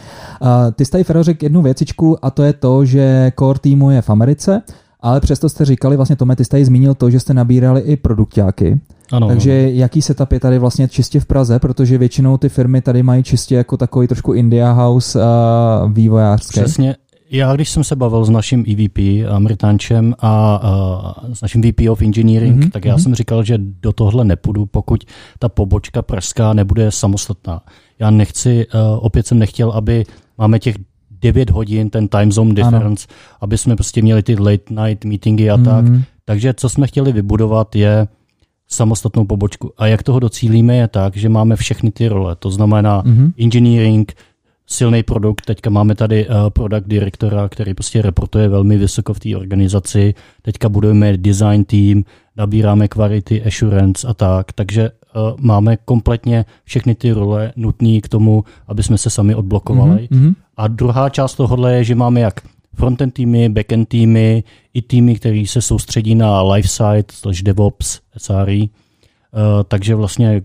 Uh, ty jsi tady, řekl jednu věcičku a to je to, že core týmu je v Americe, ale přesto jste říkali, vlastně Tome, ty jste zmínil to, že jste nabírali i produktáky. Ano, Takže ano. jaký setup je tady vlastně čistě v Praze, protože většinou ty firmy tady mají čistě jako takový trošku India House uh, vývojářský. Přesně, já, když jsem se bavil s naším EVP, Ameritančem a uh, s naším VP of Engineering, mm-hmm. tak já mm-hmm. jsem říkal, že do tohle nepůjdu, pokud ta pobočka pražská nebude samostatná. Já nechci, uh, opět jsem nechtěl, aby máme těch 9 hodin, ten time zone difference, ano. aby jsme prostě měli ty late night meetingy a mm-hmm. tak. Takže co jsme chtěli vybudovat je samostatnou pobočku. A jak toho docílíme je tak, že máme všechny ty role. To znamená mm-hmm. engineering, silný produkt. Teďka máme tady uh, product direktora, který prostě reportuje velmi vysoko v té organizaci. Teďka budujeme design team, nabíráme quality assurance a tak. Takže uh, máme kompletně všechny ty role nutné k tomu, aby jsme se sami odblokovali. Mm-hmm. A druhá část tohohle je, že máme jak frontend týmy, backend týmy, i týmy, které se soustředí na lifeside slash DevOps, SRE. Uh, takže vlastně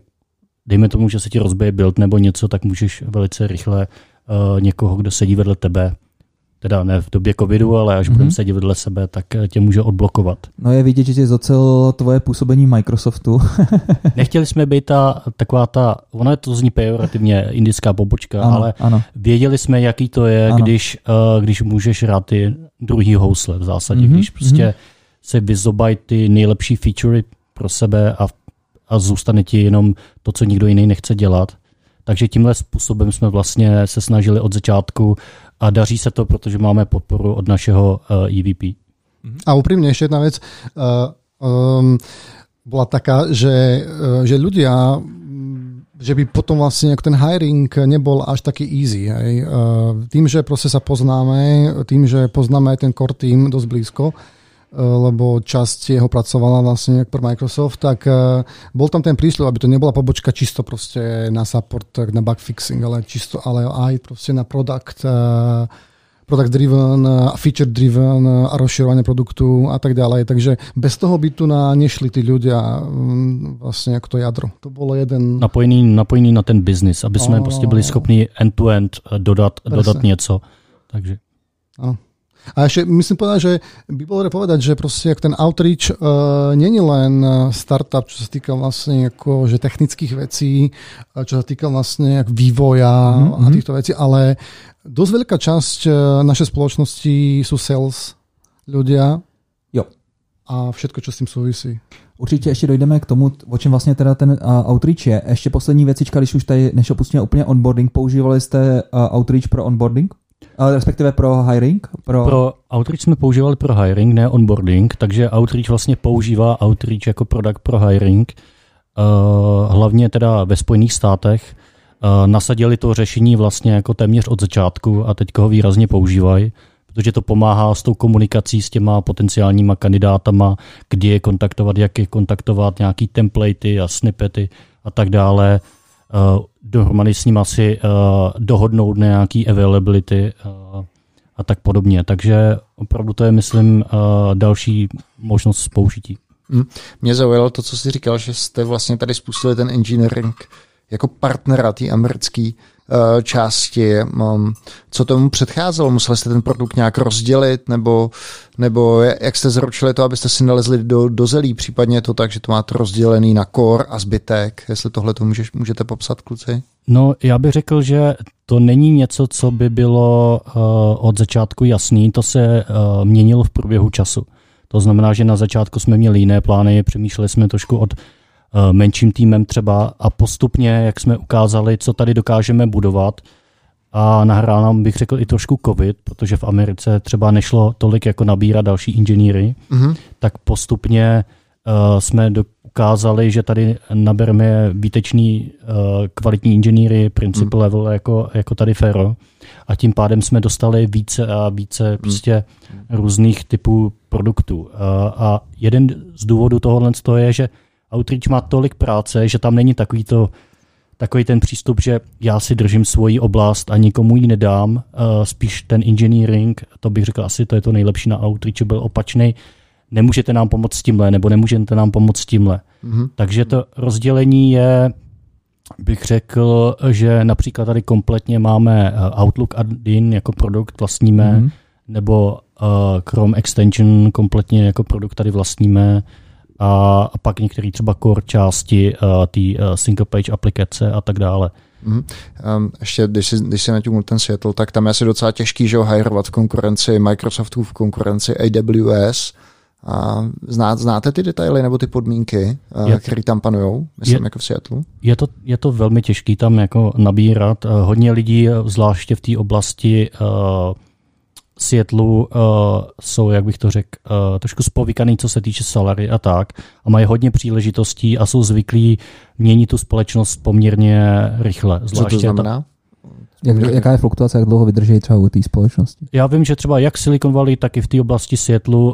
dejme tomu, že se ti rozbije build nebo něco, tak můžeš velice rychle uh, někoho, kdo sedí vedle tebe, teda ne v době covidu, ale až mm-hmm. budeme sedět vedle sebe, tak eh, tě může odblokovat. No je vidět, že tě docel tvoje působení Microsoftu. Nechtěli jsme být ta, taková ta, ono je to zní pejorativně, indická pobočka, ano, ale ano. věděli jsme, jaký to je, když, uh, když můžeš hrát ty druhý housle v zásadě, mm-hmm. když prostě mm-hmm. se vyzobají ty nejlepší featurey pro sebe a, a zůstane ti jenom to, co nikdo jiný nechce dělat. Takže tímhle způsobem jsme vlastně se snažili od začátku a daří se to, protože máme podporu od našeho uh, eh, EVP. A úprimne ešte jedna vec. Uh, um, bola taká, že, uh, že ľudia že by potom vlastne ten hiring nebol až taký easy. Hej. Tým, že proste sa poznáme, tým, že poznáme aj ten core team dosť blízko, lebo časť jeho pracovala vlastne pre Microsoft, tak eh, bol tam ten prísľub, aby to nebola pobočka čisto proste na support, na bug fixing, ale čisto, ale aj proste na product, eh, product driven, feature driven a rozširovanie produktu a tak ďalej. Takže bez toho by tu na nešli tí ľudia mm, vlastne ako to jadro. To bolo jeden... Napojený, napojený na ten biznis, aby jsme oh, prostě byli schopni end-to-end dodat, dodat něco. Takže... Ano. A ešte myslím povedať, že by bolo dobre povedať, že proste ten outreach uh, není len startup, čo sa týka vlastne ako, že technických vecí, čo sa týka vlastne vývoja mm-hmm. a mhm. týchto vecí, ale dosť veľká časť našej spoločnosti sú sales ľudia. Jo. A všetko, čo s tým súvisí. Určitě ještě dojdeme k tomu, o čem vlastně teda ten uh, outreach je. Ještě poslední věcička, když už tady, než opustíme úplně onboarding, používali jste uh, outreach pro onboarding? Ale respektive pro hiring? Pro... pro Outreach jsme používali pro hiring, ne onboarding, takže Outreach vlastně používá Outreach jako produkt pro hiring, uh, hlavně teda ve Spojených státech. Uh, nasadili to řešení vlastně jako téměř od začátku a teď ho výrazně používají, protože to pomáhá s tou komunikací s těma potenciálníma kandidátama, kdy je kontaktovat, jak je kontaktovat, nějaký templatey a snippety a tak dále. Uh, dohromady s ním asi uh, dohodnout nějaký availability uh, a tak podobně. Takže opravdu to je, myslím, uh, další možnost použití. Hmm. Mě zaujalo to, co jsi říkal, že jste vlastně tady spustili ten engineering jako partnera té americké části. Um, co tomu předcházelo? Museli jste ten produkt nějak rozdělit, nebo, nebo jak jste zaručili to, abyste si nalezli do, do zelí? Případně to tak, že to máte rozdělený na core a zbytek. Jestli tohle to můžeš, můžete popsat, kluci? No, já bych řekl, že to není něco, co by bylo uh, od začátku jasný, to se uh, měnilo v průběhu času. To znamená, že na začátku jsme měli jiné plány, přemýšleli jsme trošku od menším týmem třeba a postupně, jak jsme ukázali, co tady dokážeme budovat, a nahrál nám, bych řekl, i trošku covid, protože v Americe třeba nešlo tolik jako nabírat další inženýry, Mhm. tak postupně uh, jsme ukázali, že tady nabereme výtečný uh, kvalitní inženýry, principal Hmm. level jako, jako tady Fero a tím pádem jsme dostali více a více prostě různých typů produktů. Uh, a jeden z důvodů tohohle je, že Outreach má tolik práce, že tam není takový to takový ten přístup, že já si držím svoji oblast a nikomu ji nedám, uh, spíš ten engineering, to bych řekl asi, to je to nejlepší na Outreach, byl opačný, nemůžete nám pomoct s tímhle, nebo nemůžete nám pomoct s tímhle. Mhm. Takže to rozdělení je, bych řekl, že například tady kompletně máme eh, Outlook add-in jako produkt vlastníme, Mhm. mm-hmm. nebo uh, Chrome extension kompletně jako produkt tady vlastníme, a, a pak některé třeba core části uh, té uh, single page aplikace a tak dále. Mhm. Um, ještě když si, když si naťuknul ten Seattle, tak tam je asi docela těžký, že ho hajrovat konkurenci Microsoftu, v konkurenci AWS. A zná, znáte ty detaily nebo ty podmínky, Je- které tam panují, myslím, je- jako v Seattle? Je to, je to velmi těžký tam jako nabírat. Eh, Hodně lidí, eh, zvláště v té oblasti uh, Seattle, uh, jsou, jak bych to řekl, uh, trošku spovykaný, co se týče salary a tak. A mají hodně příležitostí a jsou zvyklí měnit tu společnost poměrně rychle. Co Zvláště to znamená? Jak, jaká je fluktuace, jak dlouho vydrží třeba u té společnosti? Já vím, že třeba jak Silicon Valley, tak i v té oblasti Seattle, uh,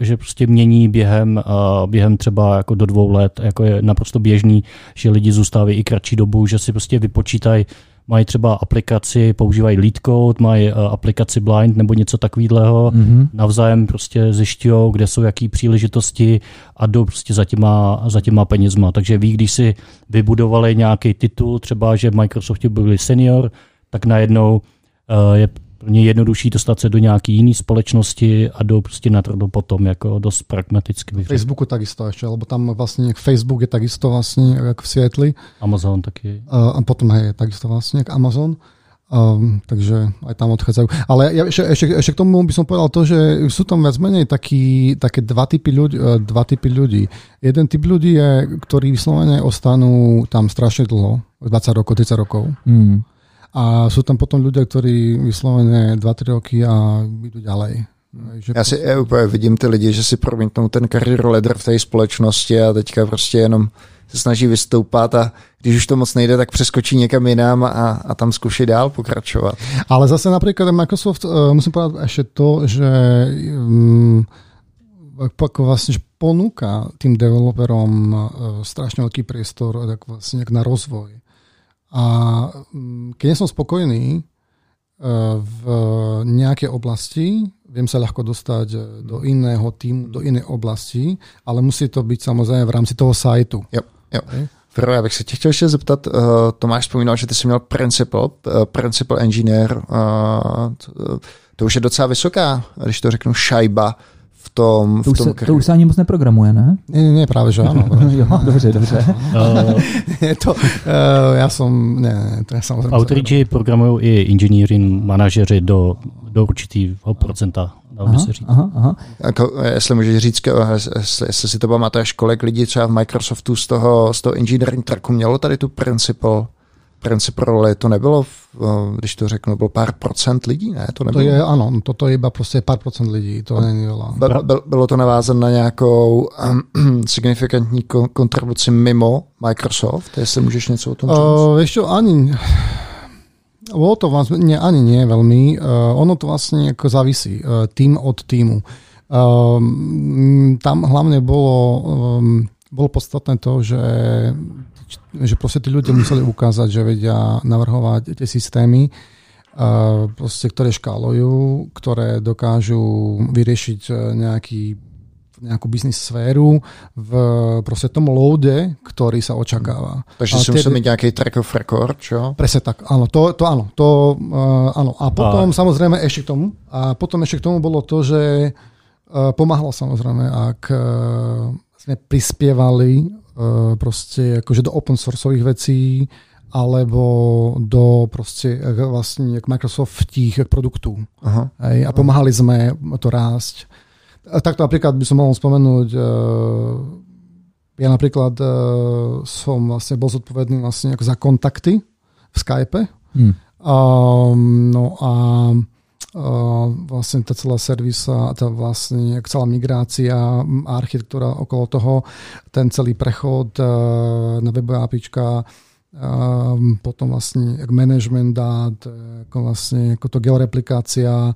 že prostě mění během, uh, během třeba jako do dvou let, jako je naprosto běžný, že lidi zůstávají i kratší dobu, že si prostě vypočítají, mají třeba aplikaci, používají lead code, mají uh, aplikaci blind nebo něco takového, Mhm. navzájem prostě zjišťují, kde jsou jaký příležitosti a jdou prostě za těma, za těma penězma. Takže ví, když si vybudovali nějaký titul, třeba, že v Microsoftu byli senior, tak najednou uh, je pro ně jednodušší dostat se do nějaké jiné společnosti a jdou prostě na to potom jako dost pragmaticky. bych. Facebooku takisto ešte, lebo tam vlastne Facebook je takisto vlastne jak v Sietli Amazon taky. a potom hej, je takisto vlastne jak Amazon. Um, takže aj tam odchádzajú. Ale ja ešte, ešte, ešte k tomu by som povedal to, že sú tam viac menej taký, také dva typy, ľudí, eh, dva typy ľudí. Jeden typ ľudí je, ktorí vyslovene ostanú tam strašne dlho, 20 rokov, 30 rokov. Hmm. A sú tam potom ľudia, ktorí vyslovene 2-3 roky a idú ďalej. Že Já si já úplně vidím ty lidi, že si promítnou ten career ladder v té společnosti a teďka prostě jenom se snaží vystoupat a když už to moc nejde, tak přeskočí někam jinam a, a tam zkouší dál pokračovat. Ale zase napríklad Microsoft, uh, musím povedať ešte to, že um, ako vlastne, že ponúka tým developerom uh, strašne veľký priestor tak vlastne na rozvoj. A um, keď som spokojný uh, v nejakej oblasti, viem sa ľahko dostať uh, do iného týmu, do inej oblasti, ale musí to byť samozrejme v rámci toho sajtu. Jo, jo. Okay. Fero, já bych se tě chtěl ještě zeptat, uh, Tomáš vzpomínal, že ty jsi měl principal, uh, principal engineer, uh, to, to už je docela vysoká, když to řeknu, šajba v tom, To, v už tom se, to už se ani moc neprogramuje, ne? Nie, nie, nie, práve že áno. jo, dobře, dobře. Je to, uh, ja som, ne, ne, to je samozrejme. Outreachy programují i inženýři, manažeři do, do určitého procenta, by Aha, se říct. aha, aha. Jako, jestli můžeš říct, jestli, jestli si to pamatuješ, kolik lidí třeba v Microsoftu z toho, z toho engineering tracku mělo tady tu principal, principal roli, to nebylo, v- když to řeknu, bylo pár procent lidí, ne? To To nebylo. je, áno, toto je iba proste pár procent lidí, to není veľa. Byl, byl, bylo to navázané na nějakou um, signifikantní kon- kontribuci mimo Microsoft, jestli můžeš něco o tom říct. Uh, čo, ani, bolo to vlastne, nie, ani nie veľmi, uh, ono to vlastne ako závisí, uh, tým od týmu. Um, tam hlavne bolo, um, bolo podstatné to, že, že proste tí ľudia museli ukázať, že vedia navrhovať tie systémy, uh, proste, ktoré škálujú, ktoré dokážu vyriešiť uh, nejaký nejakú biznis sféru v proste tom loade, ktorý sa očakáva. Takže a si musel mít nějaký track of record, čo? Presne tak, áno, to, to áno, to uh, áno. A potom a... samozrejme ešte k tomu, a potom ešte k tomu bolo to, že uh, pomáhalo samozrejme, ak uh, sme prispievali proste akože do open sourceových vecí, alebo do proste eh, vlastne Microsoftích produktů. Aha. Hej, a pomáhali sme to rásť. A Takto napríklad by som mohol spomenúť, ja napríklad som vlastne bol zodpovedný vlastne ako za kontakty v Skype Hm. Um, no a vlastne tá celá servisa, tá vlastne celá migrácia, architektúra okolo toho, ten celý prechod uh, na webové APIčka, um, potom vlastne management dát, ako vlastne ako to georeplikácia,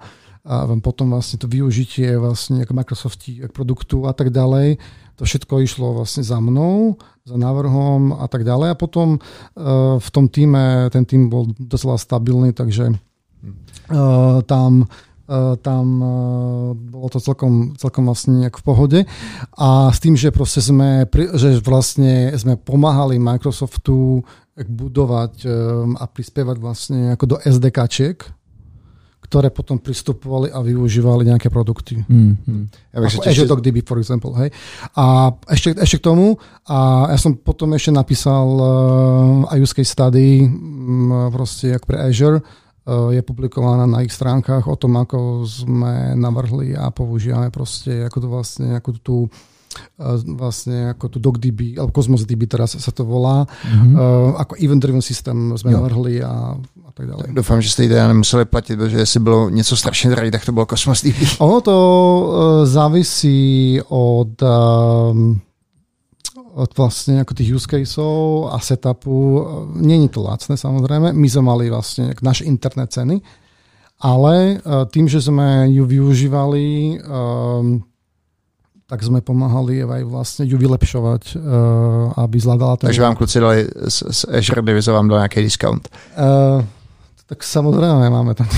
a potom vlastne to využitie vlastne ako Microsofti ako produktu a tak ďalej. To všetko išlo vlastne za mnou, za návrhom a tak ďalej. A potom v tom týme, ten tým bol docela stabilný, takže tam Uh, tam uh, bolo to celkom, celkom vlastne v pohode. A s tým, že, sme, že vlastne sme pomáhali Microsoftu budovať a prispievať vlastne ako do SDKčiek, ktoré potom pristupovali a využívali nejaké produkty. Hmm, hmm. Ja DB, for example. Hej. A ešte, ešte k tomu, a ja som potom ešte napísal uh, aj use case study um, proste jak pre Azure, je publikovaná na ich stránkach o tom, ako sme navrhli a používame proste ako to vlastne, ako tú vlastne ako tu DocDB, alebo Cosmos DB teraz sa to volá, mm-hmm. uh, ako event-driven systém sme jo. navrhli a tak dále. Doufám, že jste ji teda nemuseli platit, protože jestli bylo něco strašně drahé, tak to bylo Cosmos DB. Ono to uh, závisí od, um, od vlastně jako těch use caseov a setupu. Není to lacné samozřejmě. My jsme mali vlastně naše internet ceny, ale uh, tím, že jsme ju využívali um, tak sme pomáhali aj vlastne ju vylepšovať, uh, aby zvládala ten... Takže vám kluci dali z, z Azure Divize vám dal nějaký discount? Uh, tak samozřejmě máme tam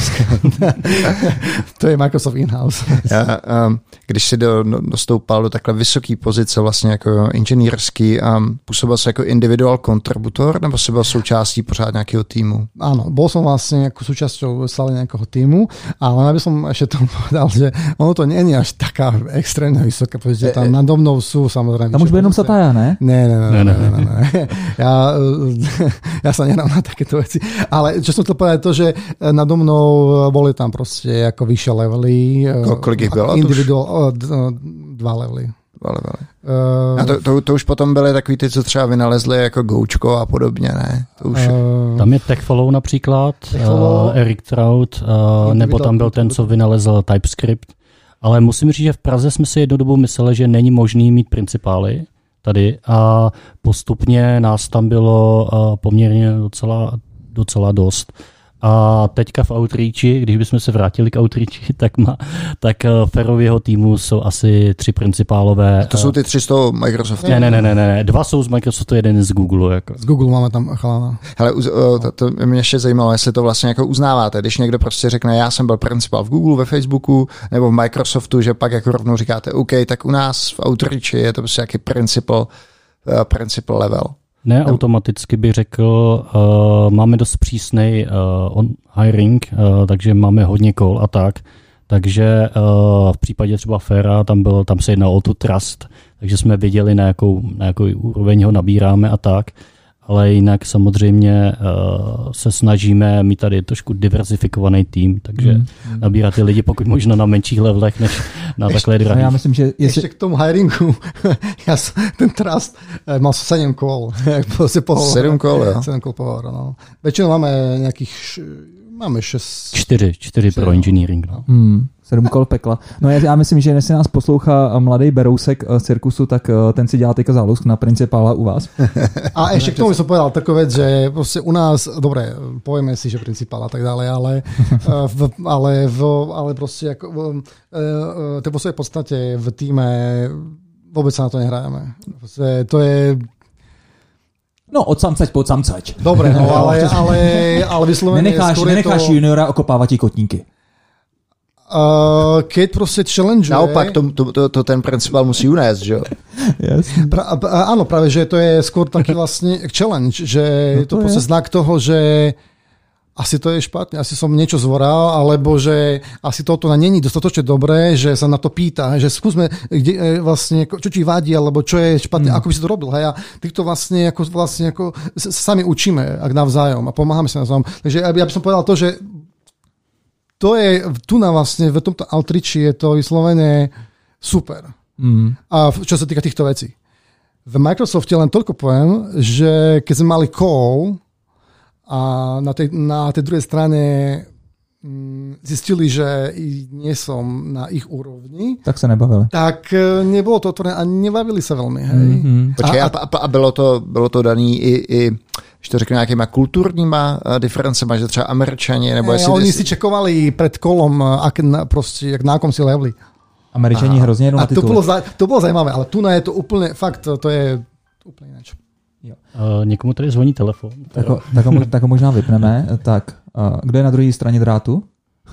to je Microsoft in-house. Já, um, když si do, dostoupal do takhle vysoké pozice vlastně jako inženýrský, um, působil jsi jako individual kontributor nebo jsi byl součástí pořád nějakého týmu? Ano, byl jsem vlastně jako součástí stále nějakého týmu, ale aby som ještě tomu povedal, že ono to není až taká extrémně vysoká pozice, tam nado mnou jsou samozřejmě. Tam už by jenom Sataja, ne? Ne, ne, ne, ne, ne, ne, ne. Já, já se nenám na takéto věci, ale čo jsem to povedal, to, že eh, nado mnou eh, boli tam prostě jako vyšší levely. Eh, kolik jich bylo? Individual, dva levely. Dva levely. Uh, a to, to, to, už potom byly takový ty, co třeba vynalezli jako Goučko a podobně, ne? To už... Uh, tam je TechFollow například, Uh, Eric Trout, uh, nebo tam byl ten, co vynalezl TypeScript. Ale musím říct, že v Praze jsme si jednu dobu mysleli, že není možný mít principály tady a postupně nás tam bylo uh, poměrně docela, docela dost. A teďka v Outreachi, když bychom se vrátili k Outreachi, tak, má, tak eh, Ferov jeho týmu jsou asi tři principálové. A to jsou ty tři z toho Microsoftu? Ne, ne, ne, ne, ne, dva jsou z Microsoftu, jeden z Google. Jako. Z Google máme tam chalana. Hele, to, to mě ještě zajímalo, jestli to vlastně jako uznáváte, když někdo prostě řekne, já jsem byl principál v Google, ve Facebooku nebo v Microsoftu, že pak jako rovnou říkáte, OK, tak u nás v Outreachi je to prostě jaký principal, uh, principal level. Ne, automaticky bych řekl, uh, máme dost přísný uh, on hiring, uh, takže máme hodně call a tak. Takže uh, v případě třeba Fera, tam, bylo, tam se jednalo o tu trust, takže jsme viděli, na jakou, na jakou úroveň ho nabíráme a tak ale jinak samozřejmě uh, se snažíme mít tady trošku diversifikovaný tým, takže mm. nabírat ty lidi pokud možno na menších levelech, než na ještě, takhle drahých. Já myslím, že jestli... Ještě k tomu hiringu, já ten trust eh, mal 7 kol. Sedm kol, jo. 7 kol pohovor, no. Většinou máme nějakých, máme 6. 4, 4 pro engineering. No. Hmm. Sedm kol pekla. No já, já myslím, že jestli nás poslouchá mladý Berousek z cirkusu, tak eh, ten si dělá teďka zálusk na principála u vás. A ještě k tomu jsem povedal takovou věc, že prostě u nás, dobré, povíme si, že principál a tak dále, ale, eh, v, ale, v, ale prostě jako, v, eh, to v podstatě v týme vůbec se na to nehrajeme. Prostě to je No, od samceť po samceť. Dobre, no, ale, ale, ale vyslovene... Nenecháš, nenecháš to... juniora okopávat kotníky. Uh, keď prostě challenge. Naopak, to, to, to, to ten principál musí unést, že jo? Yes. Pra, áno, práve, že to je skôr taký vlastne challenge, že no to, to je prostě znak toho, že asi to je špatně, asi som niečo zvoral, alebo že asi toto není dostatočne dobré, že sa na to pýta, že skúsme, kde, e, vlastne, čo ti vadí, alebo čo je špatné, mm. ako by si to robil. Hej? A týchto vlastne, ako, vlastne ako, sami učíme, ak navzájom a pomáhame sa navzájom. Takže ja, ja by som povedal to, že to je, tu na vlastne, v tomto Altriči je to vyslovené super. Mm. A čo sa týka týchto vecí. V Microsofte len toľko poviem, že keď sme mali call a na tej, na tej druhej strane mm, zistili, že nie som na ich úrovni, Tak se nebavili. tak e, nebolo to otvorené a nebavili sa veľmi. Hej. Mhm. Počkej, A- a, a, a bylo, to, bylo to daný i, i když to řeknu, nějakýma kulturníma eh, diferencema, že třeba američani, nebo jestli... oni si čekovali pred kolom, ak na, proste, jak na akom si leveli. Američani hrozně jedou A na to za- to bolo zajímavé, ale tu je to úplne, fakt, to, je úplne ináč. Uh, někomu tady zvoní telefon. Tak ho, tak, ho, tak ho možná vypneme. Tak, uh, kdo je na druhé straně drátu?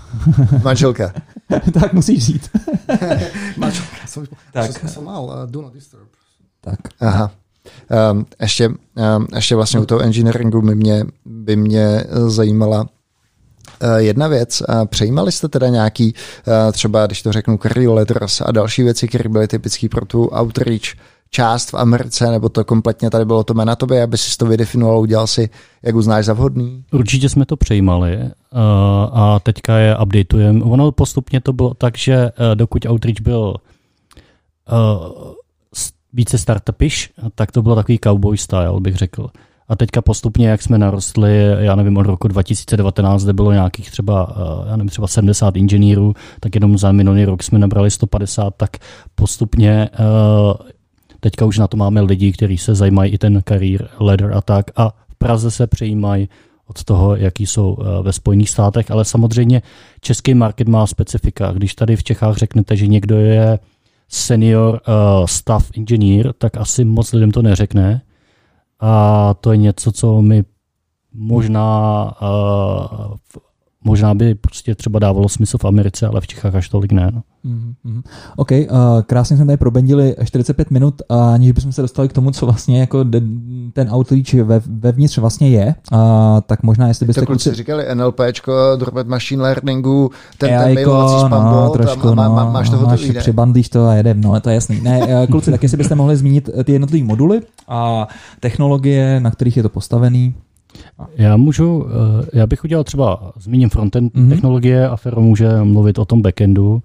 Manželka. tak musíš říct. Som, Tak. som mal uh, Do Not Disturb. tak. Aha. Um, ještě, um, ještě vlastně u toho engineeringu by mě, by mě eh, zajímala uh, jedna věc. Přejímali jste teda nějaký, uh, třeba když to řeknu, career letters a další věci, které byly typické pro tu outreach část v Americe, nebo to kompletně tady bylo to na tobě, aby si to vydefinoval, udělal si, jak uznáš za vhodný? Určitě jsme to přejímali a teďka je updatujeme. Ono postupně to bylo tak, že dokud Outreach byl více startupiš, tak to bylo takový cowboy style, bych řekl. A teďka postupně, jak jsme narostli, já nevím, od roku 2019, kde bylo nějakých třeba, uh, já nevím, třeba 70 inženýrů, tak jenom za minulý rok jsme nabrali 150, tak postupně uh, teďka už na to máme lidi, kteří se zajímají i ten career ladder a tak a v Praze se přejímají od toho, jaký jsou eh, ve Spojených státech, ale samozřejmě český market má specifika. Když tady v Čechách řeknete, že někdo je senior uh, staff engineer, tak asi moc lidem to neřekne. A to je něco, co mi možná uh, možná by prostě třeba dávalo smysl v Americe, ale v Čechách až tolik ne. No. Mm-hmm. OK, uh, krásně jsme tady probendili 45 minut, a aniž bychom se dostali k tomu, co vlastně jako de, ten outreach ve, vevnitř vlastně je, uh, tak možná jestli byste To kluci říkali NLPčko, dropet machine learningu, ten, ten AIko, mailovací spam no, trošku, a má, má, no, máš to máš, hotový, ne? přibandlíš to a jedem, no, to je jasný. Ne, eh, kluci, tak jestli byste mohli zmínit ty jednotlivé moduly a technologie, na kterých je to postavený. Já můžu, eh, já bych udělal třeba, zmíním frontend Mhm. mm-hmm. technologie a Fero může mluvit o tom backendu.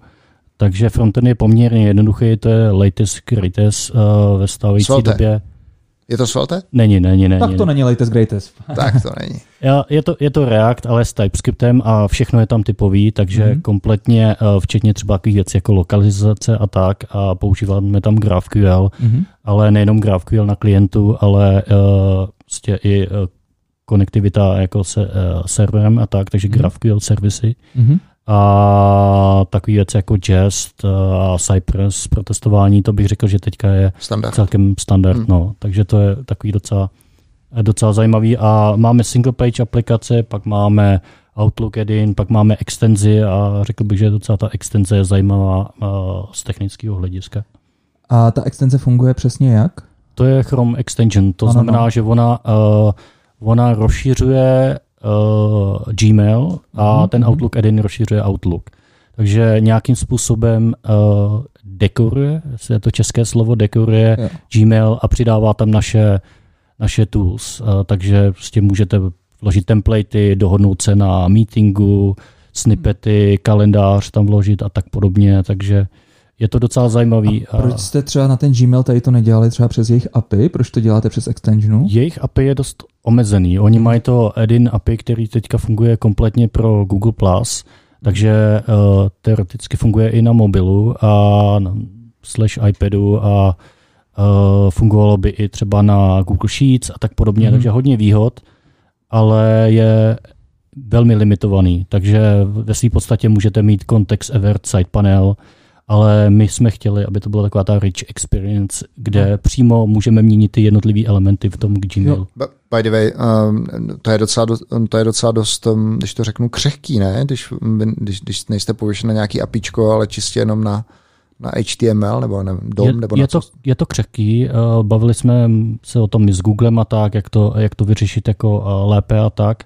Takže frontend je poměrně jednoduchý, to je latest greatest uh, ve stávající Svelte. době. Je to Svelte? Není, není, není. Tak to není latest greatest. Tak to není. Já, je, to, je to React, ale s TypeScriptem a všechno je tam typový, takže Mhm. mm-hmm. kompletně, uh, včetně třeba takových věcí jako lokalizace a tak a používáme tam GraphQL, Mhm. ale nejenom GraphQL na klientu, ale uh, prostě i uh, konektivita jako se uh, serverem a tak, takže Mhm. GraphQL servisy Mhm. a takové věci jako Jest a Cypress pro testování, to bych řekl, že teďka je Standard. celkem standard, Hmm. no. takže to je takový docela, docela zajímavý a máme single page aplikace, pak máme Outlook Edin, pak máme extenzi a řekl bych, že docela ta extenze je zajímavá uh, z technického hlediska. A ta extenze funguje přesně jak? To je Chrome Extension, to ano, znamená, no. že ona, uh, ona rozšiřuje uh, Gmail a Mhm, ten. Outlook Edin rozšiřuje Outlook. Takže nějakým způsobem uh, dekoruje, je to české slovo, dekoruje Jo. Gmail a přidává tam naše, naše tools. Uh, takže prostě můžete vložit templatey, dohodnout se na meetingu, snippety, kalendář tam vložit a tak podobně, takže je to docela zajímavý. A proč jste třeba na ten Gmail tady to nedělali třeba přes jejich API? Proč to děláte přes extensionu? Jejich API je dost omezený. Oni mají to Edin API, který teďka funguje kompletně pro Google+, takže uh, teoreticky funguje i na mobilu a na slash iPadu a uh, fungovalo by i třeba na Google Sheets a tak podobně, Mhm. takže hodně výhod, ale je velmi limitovaný, takže ve své podstatě můžete mít Context Evert Side Panel, ale my jsme chtěli, aby to byla taková ta rich experience, kde přímo můžeme měnit ty jednotlivé elementy v tom Gmailu. Ba- By the way, um, to, je docela, do- to je docela dost, um, když to řeknu, křehký, ne? Když, když, když nejste pověšen na nějaký apičko, ale čistě jenom na, na HTML nebo nevím, DOM, je, nebo je, na to, co? je to křehký, uh, bavili jsme se o tom i s Googlem a tak, jak to, jak to vyřešit jako uh, lépe a tak.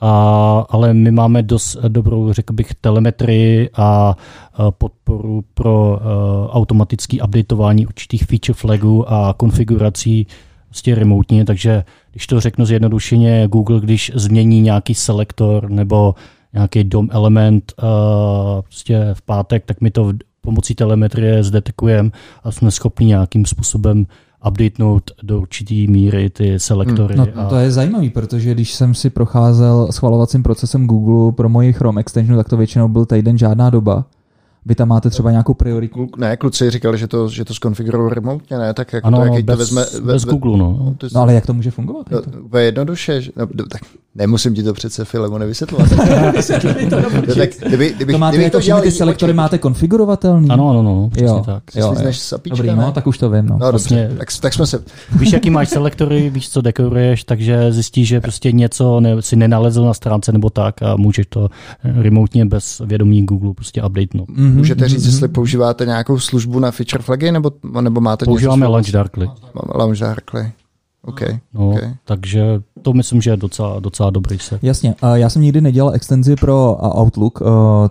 A, ale my máme dost dobrou, řekl bych, telemetrii a uh, podporu pro uh, automatické updateování určitých feature flagů a konfigurací prostě remotně, takže když to řeknu zjednodušeně, Google, když změní nějaký selektor nebo nějaký DOM element uh, prostě v pátek, tak my to pomocí telemetrie zdetekujeme a jsme schopni nějakým způsobem updatenout do určitý míry ty selektory. No, a to je zajímavý, protože když jsem si procházel schvalovacím procesem Google pro moji Chrome extension, tak to většinou byl týden žádná doba. Vy tam máte třeba nějakou prioritu? Ne, kluci říkali, že to, že to skonfigurují remotně, ne? Tak jako ano, to, jak bez, to vezme... bez Google, no. to, No ale jak to může fungovat? no, úplně jednoduše. že- No, tak nemusím ti to přece Filemone vysvětlovat. No, tak, kdyby, kdybych, to máte jako, že dělal vy ty selektory oči- máte konfigurovatelný? Ano, ano, no, přesně Jo. tak. si slízneš z apíčka, Dobrý, ne? no, tak už to vím. No. No Vlastně- dobře, tak, tak jsme se... Víš, jaký máš selektory, víš, co dekoruješ, takže zjistíš, že prostě něco ne, si nenalezl na stránce nebo tak a můžeš to eh, remotně bez vědomí Google prostě updatenout. Mhm, Můžete říct, mhm. jestli používáte nějakou službu na feature flagy, nebo, nebo máte Používáme něco... Launch Darkly. Launch Darkly. OK. No, okay. Takže to myslím, že je docela, docela dobrý set. Jasně, a já jsem nikdy nedělal extenzi pro Outlook, uh,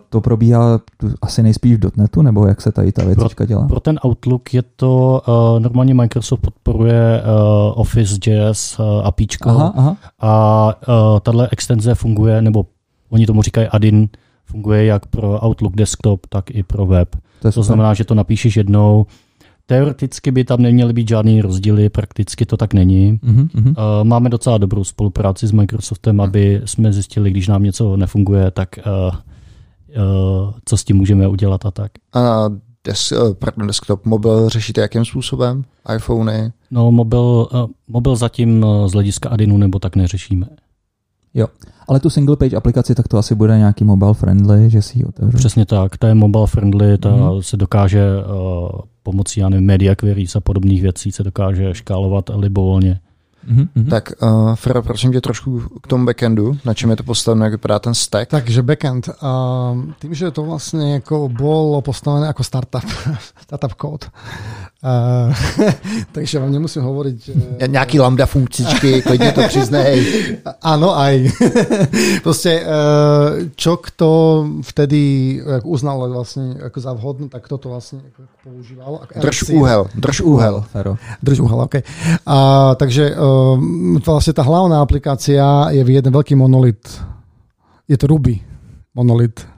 to probíhá asi nejspíš v .NETu, nebo jak se tady ta věcička dělá? Pro ten Outlook je to, uh, normálně Microsoft podporuje uh, Office.js APIčko Aha, aha. a tahle extenze funguje, nebo oni tomu říkají add-in, funguje jak pro Outlook desktop, tak i pro web. To, je To znamená, že to napíšeš jednou. Teoreticky by tam neměly být žádný rozdíly, prakticky to tak není. Mhm, mhm. Uh, Máme docela dobrou spolupráci s Microsoftem, aby jsme zjistili, když nám něco nefunguje, tak uh, uh, co s tím můžeme udělat a tak. A des, eh, pardon, desktop, mobil řešíte jakým způsobem? iPhony? No, mobil, uh, mobil zatím z hlediska Adinu nebo tak neřešíme. Ale tu single page aplikaci, tak to asi bude nějaký mobile friendly, že si ji otevřu. Přesně tak, ta je mobile friendly, ta Mhm. se dokáže uh, pomocí já nevím, media queries a podobných věcí se dokáže škálovat libovolně. Mhm, mhm. Tak, uh, Fero, prosím tě trošku k tomu backendu, na čem je to postaveno, jak vypadá ten stack. Takže backend. A tým, že to vlastne ako bolo postavené ako startup, startup kód. A, takže vám nemusím hovoriť... eh, Nějaký lambda funkcičky, klidně to přiznej. Áno, aj. Proste, eh, čo kto vtedy eh, uznal vlastne ako za vhodné, tak kto to vlastne ako používal. Drž úhel, drž úhel. Fero. Drž uhel, OK. A, takže um, vlastne tá hlavná aplikácia je v jeden veľký monolit. Je to Ruby monolit.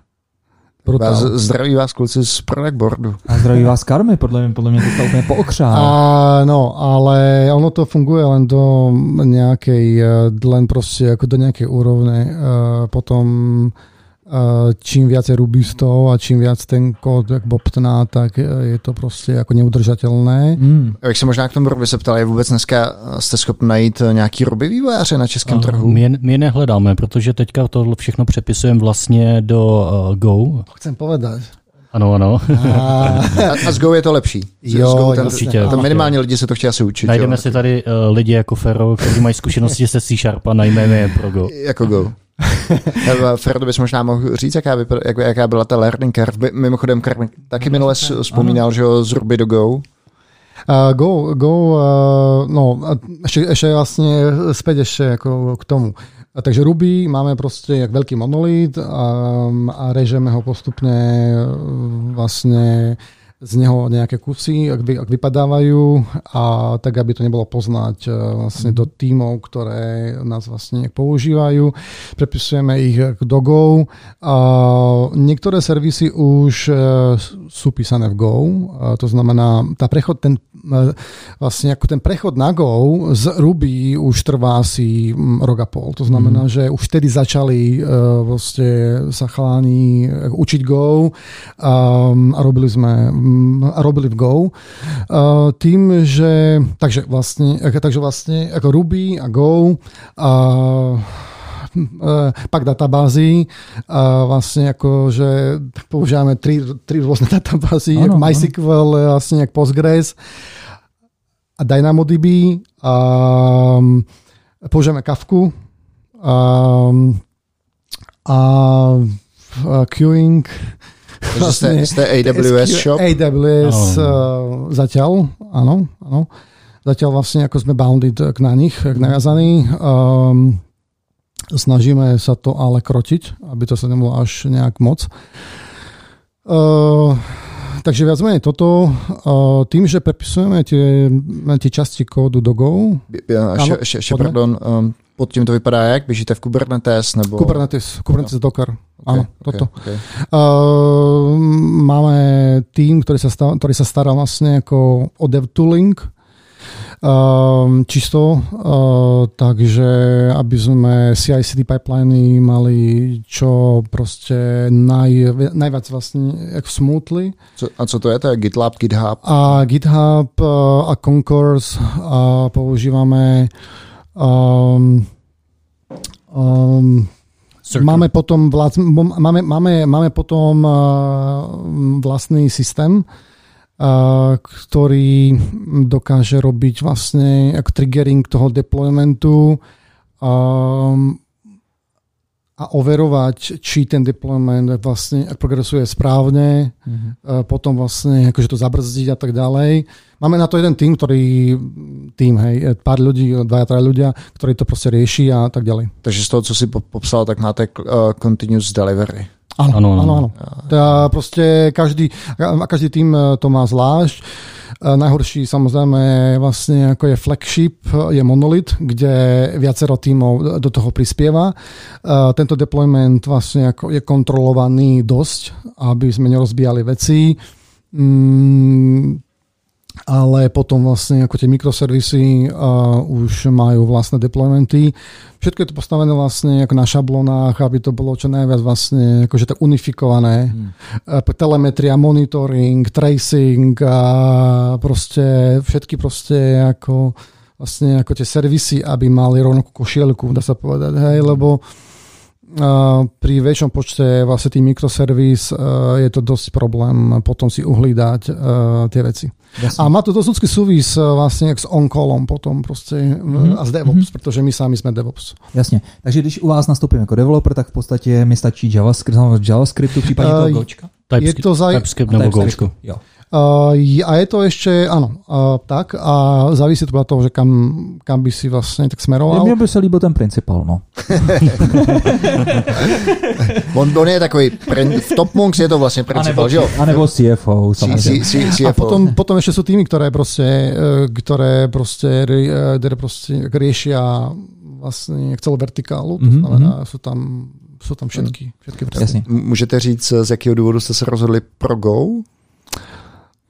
Brutál. Vás, zdraví vás kluci z product boardu. A zdraví vás karmy, podle mě, podle mě teďka úplně pookřál. Áno, ale ono to funguje len do nejakej, eh, len proste ako do nejakej úrovne. Eh, Potom eh, čím viacej rubistov a čím viac ten kód jak bobtná, tak je to prostě jako neudržatelné. Mm. Jak se možná k tomu Ruby se ptal, je vůbec dneska jste schopni najít eh, nějaký Ruby vývojáře na českém A trhu? My, je- my je nehledáme, protože teďka tohle všechno přepisujeme vlastně do uh, Go. Chcem povedať. Ano, ano. A, A, a s Go je to lepší. Jo, s Go ten, určitě. Tam minimálně lidi se to chtějí asi učit. Najdeme jo? si tady uh, lidi jako Fero, kteří mají zkušenosti se C Sharp a najmeme je pro Go. Jako Go. Ferdo bys možná mohl říct, jaká, vypadá, jak, jaká byla ta learning curve. By- Mimochodem, Karmi taky minule s- vzpomínal, že jo, z Ruby do Go. Uh, go, go, uh, no, a ešte, ešte vlastne späť ešte ako k tomu. A takže Ruby máme proste jak veľký monolit a, a režeme ho postupne uh, vlastne z neho nejaké kusy, ak, vy, ak vypadávajú a tak, aby to nebolo poznať uh, vlastne do tímov, ktoré nás vlastne používajú. Prepisujeme ich do Go. A niektoré servisy už uh, sú písané v Go, a to znamená, tá prechod, ten, uh, vlastne ako ten prechod na Go z Ruby už trvá asi mm, rok a pol. To znamená, mm. že už vtedy začali uh, vlastne sa chalani uh, učiť Go um, a robili sme mm, a robili v Go. Tým, že takže vlastne, takže vlastne ako Ruby a Go a eh, pak databázy a vlastne ako, že používame tri, tri rôzne databázy, ako áno. MySQL, vlastne jak Postgres a DynamoDB a um, používame Kafku a, a, a queuing Takže jste, jste AWS SQ shop. AWS Áno. uh, zatiaľ, áno, áno. Zatiaľ vlastne ako sme bounded k na nich, k naviazaní. Um, snažíme sa to ale krotiť, aby to sa nebolo až nejak moc. Uh, takže viac menej toto. Uh, tým, že prepisujeme tie, tie časti kódu do Go, Ja, Ano, pardon, um, pod tím to vypadá jak? Běžíte v Kubernetes nebo... Kubernetes, Kubernetes Docker, áno, toto. Okay. Uh, máme tým, ktorý sa, stav, ktorý sa stará vlastne ako o dev tooling. um, čisto, uh, takže aby sme CI/CD pipeliny mali čo proste naj, najviac vlastne jak smutli. A co to je? To je GitLab, GitHub? A GitHub uh, a Concourse a používame um, um, Circle. Máme potom, vlac, máme, máme, máme potom uh, vlastný systém, ktorý dokáže robiť vlastne triggering toho deploymentu a overovať, či ten deployment vlastne progresuje správne, mm-hmm. uh, potom vlastne akože to zabrzdiť a tak ďalej. Máme na to jeden tým, ktorý, tým, hej, pár ľudí, dvaja, traja ľudia, ktorí to proste rieši a tak ďalej. Takže z toho, co si popsal, tak máte uh, continuous delivery. Áno, áno, áno. áno. Teda proste každý, každý tým to má zvlášť. Najhorší samozrejme vlastne ako je flagship, je monolith, kde viacero tímov do toho prispieva. Tento deployment vlastne ako je kontrolovaný dosť, aby sme nerozbíjali veci. Ale potom vlastne ako tie mikroservisy uh, už majú vlastné deploymenty. Všetko je to postavené vlastne ako na šablonách, aby to bolo čo najviac vlastne akože tak unifikované. Hmm. Uh, telemetria, monitoring, tracing a proste všetky proste ako vlastne ako tie servisy, aby mali rovnakú košielku, dá sa povedať, hej, lebo pri väčšom počte vlastne tých mikroservis je to dosť problém potom si uhlídať tie veci. Jasne. A má to dosť ľudský súvis vlastne s on-callom potom prostě mm-hmm. a s DevOps, mm-hmm. protože my sami jsme DevOps. Jasně. Takže když u vás nastoupím jako developer, tak v podstatě mi stačí JavaScript, JavaScriptu, případně toho Gočka? Je to za... TypeScript nebo Gočku. Jo. Uh, a je to ešte, áno, uh, tak a závisí to od toho, že kam, kam by si vlastne tak smeroval. Mně by se líbil ten principál, no. on, on je takový, v Top Monks je to vlastně principál, že jo? A nebo CFO, samozřejmě. C, C, CFO. A potom, potom ešte sú týmy, ktoré proste, ktoré proste, ktoré proste riešia vlastne celú vertikálu, to mm-hmm. znamená, sú tam, sú tam všetky, všetky Jasně. Můžete říct, z jakého důvodu jste se rozhodli pro Go?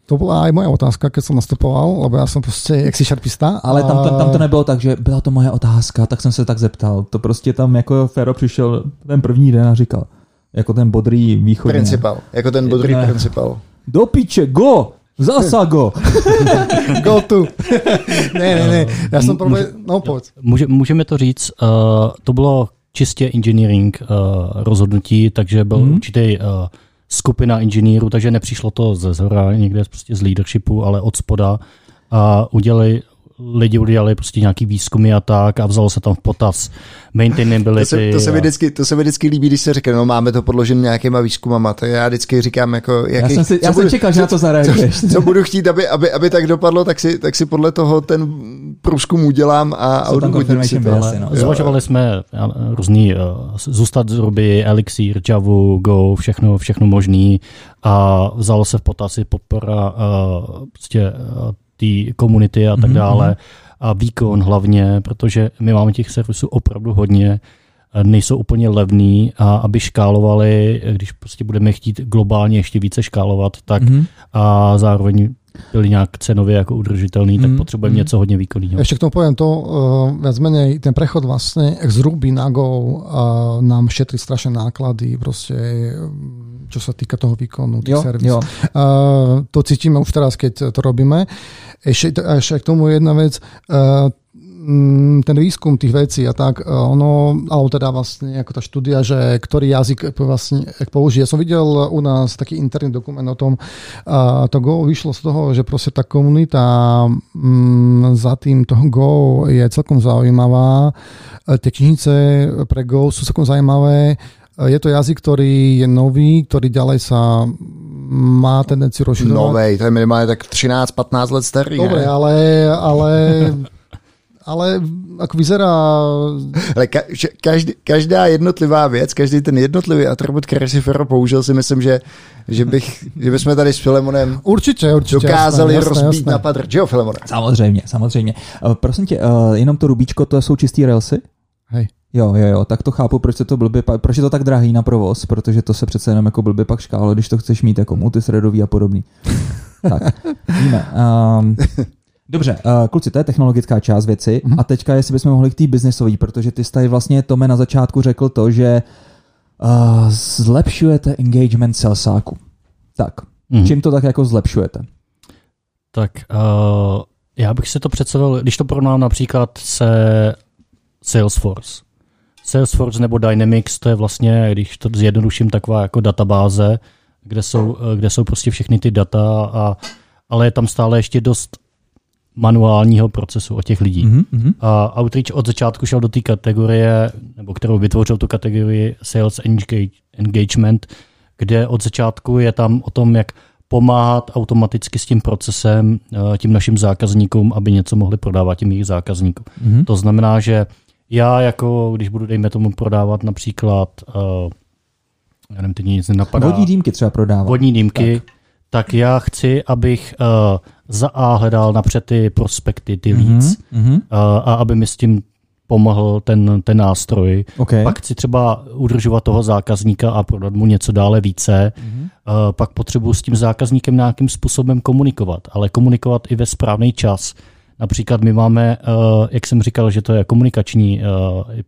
To bola aj moja otázka, keď som nastupoval, lebo ja som prostě jak si šarpista. Ale tam to, tam to nebylo tak, že byla to moje otázka, tak jsem se tak zeptal. To prostě tam jako Fero přišel ten první den a říkal, jako ten bodrý východně. Principal, jako ten bodrý ne. principal. Do piče, go! Zasa go! go tu. ne, ne, ne, já jsem problém, no pojď. Může, můžeme to říct, uh, to bylo čistě engineering uh, rozhodnutí, takže byl hmm. určitý uh, skupina inženýrů, takže nepřišlo to ze zhora, někde prostě z leadershipu, ale od spoda. A udělali lidi udělali prostě nějaký výzkumy a tak a vzalo se tam v potaz maintainability. To se, to se, mi, vždycky, to se mi vždycky líbí, když se řekne, no máme to podložené nějakýma výzkumama, tak já vždycky říkám, jako, jaký, já jsem, si, já jsem čekal, že na to zareaguješ. Co, co, budu chtít, aby, aby, aby, tak dopadlo, tak si, tak si podle toho ten průzkum udělám a odůvodním si to. No. Zvažovali jsme různý, uh, zůstat z Ruby, Elixir, Java, Go, všechno, všechno možný a vzalo se v potaz i podpora uh, prostě, uh, té komunity a tak mm-hmm. dále a výkon hlavně, protože my máme těch servisů opravdu hodně, nejsou úplně levný a aby škálovali, když prostě budeme chtít globálně ještě více škálovat, tak mm-hmm. a zároveň byli nějak cenově jako udržitelný, mm, tak potřebujeme mm. něco hodně výkonného. Ještě k tomu poviem to, uh, viac menej ten prechod vlastně z Ruby na Go uh, nám šetří strašné náklady, prostě čo sa týka toho výkonu tých servis. Uh, to cítime už teraz, keď to robíme. Ešte, ešte k tomu jedna vec. Uh, ten výskum tých vecí a tak, ono, alebo teda vlastne ako tá štúdia, že ktorý jazyk vlastne použije. Ja som videl u nás taký interný dokument o tom, to Go vyšlo z toho, že proste tá komunita m, za tým toho Go je celkom zaujímavá. Tie knižnice pre Go sú celkom zaujímavé je to jazyk, ktorý je nový, ktorý ďalej sa má tendenciu rozširovať. Novej, to je minimálně tak 13-15 let starý. Dobre, ale, ale ale ako vyzerá... Ale ka, každý, každá jednotlivá věc, každý ten jednotlivý atribut, který si Fero použil, si myslím, že, že, bych, že bychom tady s Filemonem určitě, určitě, dokázali jasné, rozbít jasné. na padr. Jo, Filemone? Samozřejmě, samozřejmě. Uh, prosím tě, uh, jenom to rubíčko, to jsou čistý railsy? Hej. Jo, jo, jo, tak to chápu, proč se to blbě, proč je to tak drahý na provoz, protože to se přece jenom jako blbě pak škálo, když to chceš mít jako multisredový a podobný. tak, víme. Um, Dobře, uh, kluci, to je technologická část věci. Mhm. A teďka, jestli bychom mohli k té biznisové, protože ty jsi tady vlastně Tome na začátku řekl to, že uh, zlepšujete engagement salesáku. Tak, Mhm. čím to tak jako zlepšujete? Tak uh, já bych si to představil, když to porovnám například se Salesforce. Salesforce nebo Dynamics, to je vlastně, když to zjednoduším, taková jako databáze, kde jsou, kde jsou prostě všechny ty data, a, ale je tam stále ještě dost manuálního procesu od těch lidí. Mhm, mhm. A Outreach od začátku šel do té kategorie, nebo kterou vytvořil tu kategorii Sales engage- Engagement, kde od začátku je tam o tom, jak pomáhat automaticky s tím procesem eh, tím našim zákazníkům, aby něco mohli prodávat těm jejich zákazníkům. Mhm. To znamená, že já jako, když budu, dejme tomu, prodávat například, uh, já nevím, teď nic nenapadá, Vodní dýmky třeba prodávat. vodní dýmky, tak. Tak já chci, abych uh, za A hledal napřed ty prospekty, ty leads, Mhm, mhm. uh, a aby mi s tím pomohl ten, ten nástroj. Okay. Pak chci třeba udržovat toho zákazníka a prodat mu něco dále více. Mhm. Uh, pak potřebuji s tím zákazníkem nějakým způsobem komunikovat, ale komunikovat i ve správný čas. Například my máme, uh, jak jsem říkal, že to je komunikační uh,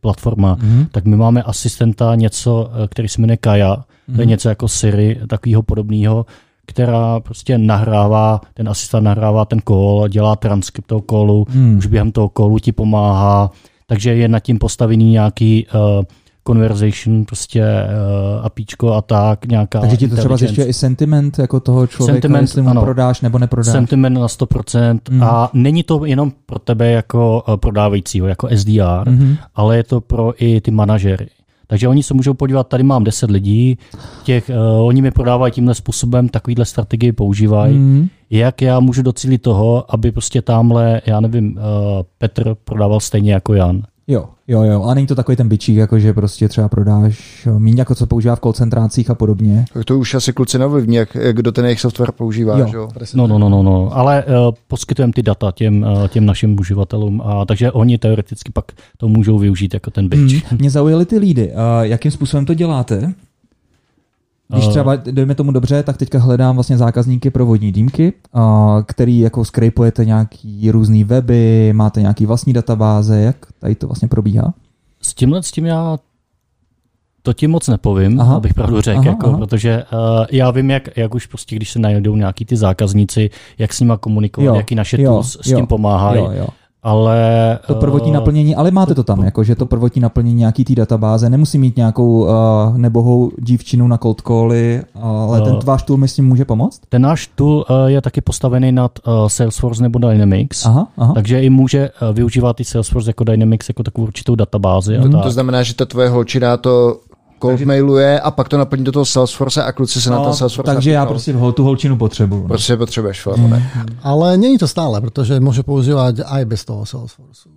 platforma, Mhm. tak my máme asistenta něco, který se jmenuje Kaja, to je Mhm. něco jako Siri, takového podobného, která prostě nahrává, ten asistent nahrává ten call, dělá transkript toho callu, Hmm. už během toho callu ti pomáhá, takže je nad tím postavený nějaký uh, conversation, prostě uh, apíčko a tak, nějaká Takže ti to třeba zjišťuje i sentiment jako toho člověka, Sentiment, jestli mu ano. prodáš nebo neprodáš. Sentiment na 100% Mm. a není to jenom pro tebe jako uh, prodávajícího, jako SDR, Mhm. ale je to pro i ty manažery. Takže oni se můžou podívat, tady mám 10 lidí, těch, uh, oni mi prodávají tímhle způsobem, takovýhle strategii používají. Mhm. Jak já můžu docílit toho, aby prostě tamhle, já nevím, uh, Petr prodával stejně jako Jan. Jo, jo, jo. A není to takový ten bičík, jako že prostě třeba prodáš eh, míň jako co používá v koncentrácích a podobně. Tak to už asi kluci neovlivní, jak, jak kdo ten jejich software používá. Jo. Že? jo? No, no, no, no, no. ale uh, poskytujeme ty data těm, uh, těm našim uživatelům, a takže oni teoreticky pak to můžou využít jako ten bitch. Hmm. Mě zaujaly ty lídy. A jakým způsobem to děláte? Když Eh. třeba, dejme tomu dobře, tak teďka hledám vlastně zákazníky pro vodní dýmky, a který jako skrejpujete nějaký různý weby, máte nějaký vlastní databáze, jak tady to vlastně probíhá? S tímhle s tím já to ti moc nepovím, Aha. abych pravdu řekl, jako, aha. protože uh, já vím, jak, jak už prostě, když se najdou nějaký ty zákazníci, jak s nima komunikovat, Jo, jaký naše jo, tools s tím pomáhají, Jo, jo. Ale... To prvotní eh, naplnění, ale máte to tam, jako že to prvotní naplnění nějaký té databáze, nemusí mít nějakou uh, nebohou dívčinu na cold cally, ale ten Eh. váš tool mi s tím může pomoct? Ten náš tool uh, je taky postavený nad uh, Salesforce nebo Dynamics, Aha, aha. takže i může uh, využívat i Salesforce jako Dynamics jako takovou určitou databázi. a To, tak. to znamená, že ta tvoje holčina to cold mailuje a pak to naplní do toho Salesforce a kluci se na ten Salesforce No, takže já prostě hol- tu holčinu potřebuju. No. Prostě potřebuješ, Filemone. Ale není to stále, protože môže používať aj bez toho Salesforce.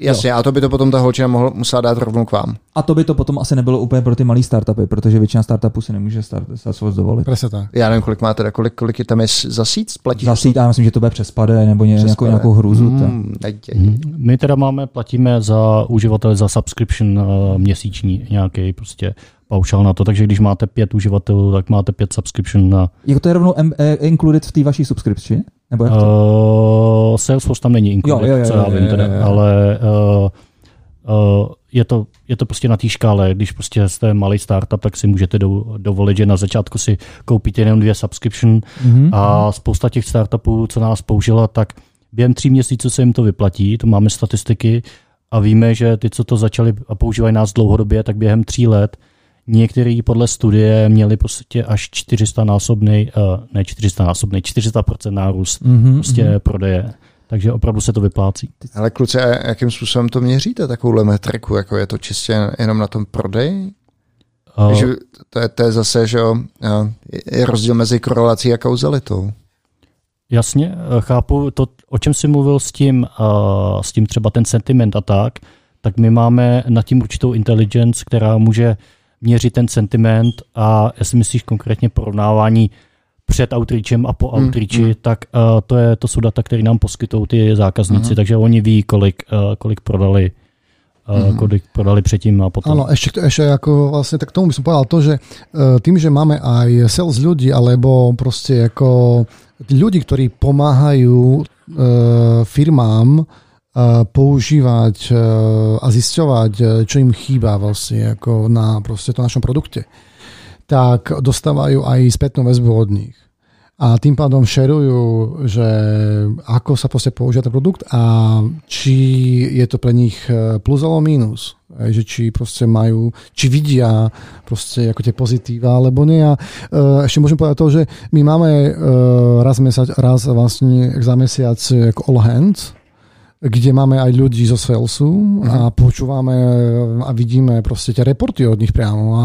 Jasně, a to by to potom ta holčina mohla, musela dát rovnou k vám. A to by to potom asi nebylo úplně pro ty malé startupy, protože většina startupů si nemůže start, Salesforce dovolit. Presne tak. Já nevím, kolik má teda, kolik, kolik je tam je za síc? Platíš? Zasít, a já myslím, že to bude přes Pade nebo ně, Přes nějakou, Pade. nějakou hruzu. Mm. Hmm. Mhm. My teda máme, platíme za uživatele za subscription uh, měsíční nějaký prostě paušál na to, takže když máte pět uživatelů, tak máte pět subscription na Jako to je rovnou eh, included v té vaší subscription? Nebo jak to? uh, Salesforce tam není included, Jo, jo, jo, co já vím teda, ale uh, uh, je, to, je to prostě na té škále, když prostě jste malý startup, tak si můžete do, dovolit, že na začátku si koupíte jenom dvě subscription Mhm. a spousta těch startupů, co nás použila, tak během tří měsíců se jim to vyplatí, to máme statistiky a víme, že ty, co to začali a používají nás dlouhodobě, tak během tří let některý podle studie měli prostě až 400 násobný, ne 400 násobný, 400% nárůst Mhm, prostě mhm. prodeje. Takže opravdu se to vyplácí. Ale kluci, a jakým způsobem to měříte, takovouhle metriku? Jako je to čistě jenom na tom prodeji? Uh, Že to, je, to je zase, že jo, a, je rozdíl mezi korelací a kauzalitou. Jasně, eh, chápu to, o čem jsi mluvil s tím, uh, s tím třeba ten sentiment a tak, tak my máme nad tím určitou intelligence, která může měřit ten sentiment a jestli myslíš konkrétně porovnávání před outreachem a po Hmm, outreachi, hmm. tak uh, to, je, to jsou data, které nám poskytují ty zákazníci, Aha. takže oni ví, kolik, uh, kolik prodali uh, Mhm. kolik prodali předtím a potom. Áno, ešte, ešte ako vlastne tak tomu by som povedal to, že eh, tým, že máme aj sales ľudí, alebo proste ako tí ľudí, ktorí pomáhajú firmám používať a zisťovať, čo im chýba vlastne ako na proste to našom produkte, tak dostávajú aj spätnú väzbu od nich a tým pádom šerujú, že ako sa proste používa ten produkt a či je to pre nich e, plus alebo mínus. Že či proste majú, či vidia proste ako tie pozitíva, alebo nie. A ešte môžem povedať to, že my máme raz, mesiac, raz vlastne za mesiac ako all hands, kde máme aj ľudí zo salesu a mhm. počúvame a vidíme proste tie reporty od nich priamo. A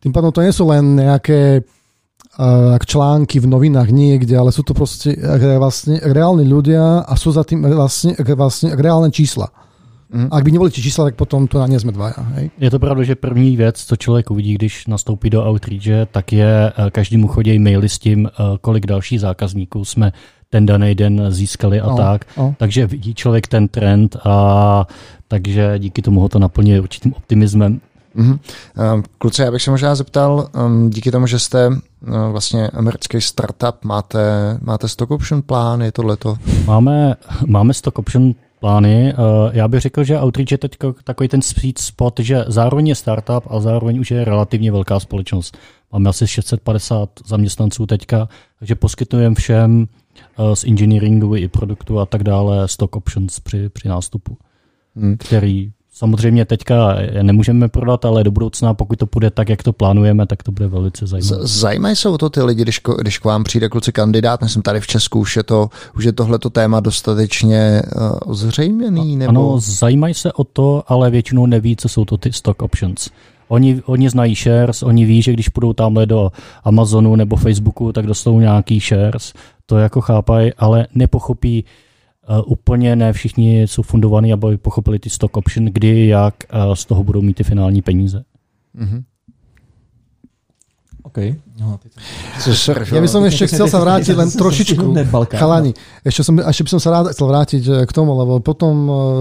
tým pádom to nie sú len nejaké ak články v novinách niekde, ale sú to proste vlastne reálni ľudia a sú za tým vlastne, vlastne reálne čísla. Mm. Ak by nebyly ti čísla, tak potom to na ně jsme dvaja. Hej? Je to pravda, že první věc, co člověk uvidí, když nastoupí do Outreach, tak je, eh, každému chodí maily s tím, eh, kolik dalších zákazníků jsme ten daný den získali a no, tak. No. Takže vidí člověk ten trend a takže díky tomu ho to naplňuje určitým optimismem. Mm-hmm. Kluci, já bych se možná zeptal, um, díky tomu, že jste uh, vlastně americký startup, máte, máte stock option plán, je tohleto? Máme, máme stock option plány. Uh, já bych řekl, že Outreach je teď takový ten sweet spot, že zároveň je startup a zároveň už je relativně velká společnost. Máme asi 650 zaměstnanců teďka, takže poskytujeme všem z engineeringu i produktu a tak dále stock options při, při nástupu, hmm. který Samozřejmě teďka nemůžeme prodat, ale do budoucna, pokud to půjde tak, jak to plánujeme, tak to bude velice zajímavé. Zajímají se o to ty lidi, když, když k vám přijde kluci kandidát, myslím tady v Česku, už je, to, už je tohleto téma dostatečně uh, ozřejměný? Nebo... Ano, zajímají se o to, ale většinou neví, co jsou to ty stock options. Oni, oni znají shares, oni ví, že když půjdou tamhle do Amazonu nebo Facebooku, tak dostanou nějaký shares, to jako chápají, ale nepochopí, Uh, úplně ne všichni jsou fundovaní, aby pochopili ty stock option, kdy, jak uh, z toho budou mít ty finální peníze. Mm-hmm. OK. No, ja by som ešte chcel sa vrátiť len trošičku. Chalani, ešte, som, ešte by som sa rád chcel vrátiť eh, k tomu, lebo potom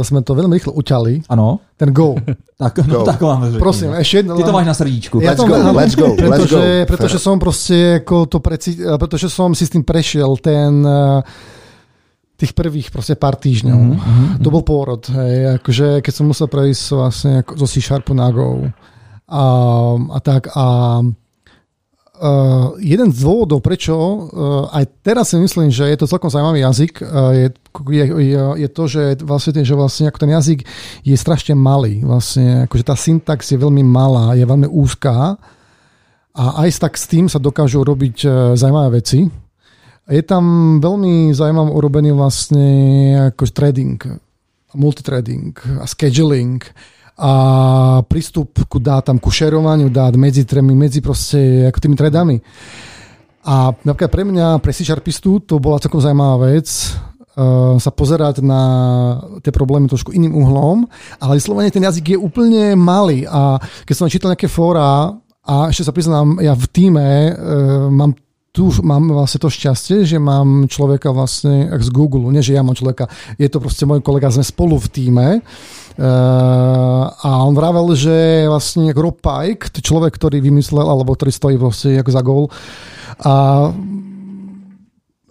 sme to veľmi rýchlo uťali. Ano. Ten go. tak, no, go. tak vám řeknu. Prosím, ešte jedno. Ty to máš na srdíčku. Ja let's, go, let's go, let's go. Pretože som proste ako to preci, pretože som si s tým prešiel ten tých prvých proste pár týždňov. Mm-hmm. To bol pôrod. Hej, akože keď som musel prejsť vlastne zo C-Sharpu na Go. A, a tak a Uh, jeden z dôvodov, prečo uh, aj teraz si myslím, že je to celkom zaujímavý jazyk, uh, je, je, je, to, že vlastne, že vlastne ako ten jazyk je strašne malý. Vlastne, akože tá syntax je veľmi malá, je veľmi úzká a aj tak s tým sa dokážu robiť uh, zaujímavé veci. Je tam veľmi zaujímavé urobený vlastne ako trading, multitrading a scheduling a prístup ku dátam, ku šerovaniu dát medzi, tremi, medzi proste ako tými tradami. A napríklad pre mňa, pre c to bola celkom zaujímavá vec, uh, sa pozerať na tie problémy trošku iným uhlom, ale vyslovene ten jazyk je úplne malý a keď som čítal nejaké fóra a ešte sa priznám, ja v týme uh, mám tu mám vlastne to šťastie, že mám človeka vlastne z Google, nie že ja mám človeka, je to proste môj kolega, sme spolu v týme. Uh, a on vravel, že vlastne Rob Pike, to človek, ktorý vymyslel, alebo ktorý stojí vlastne ako za gól. A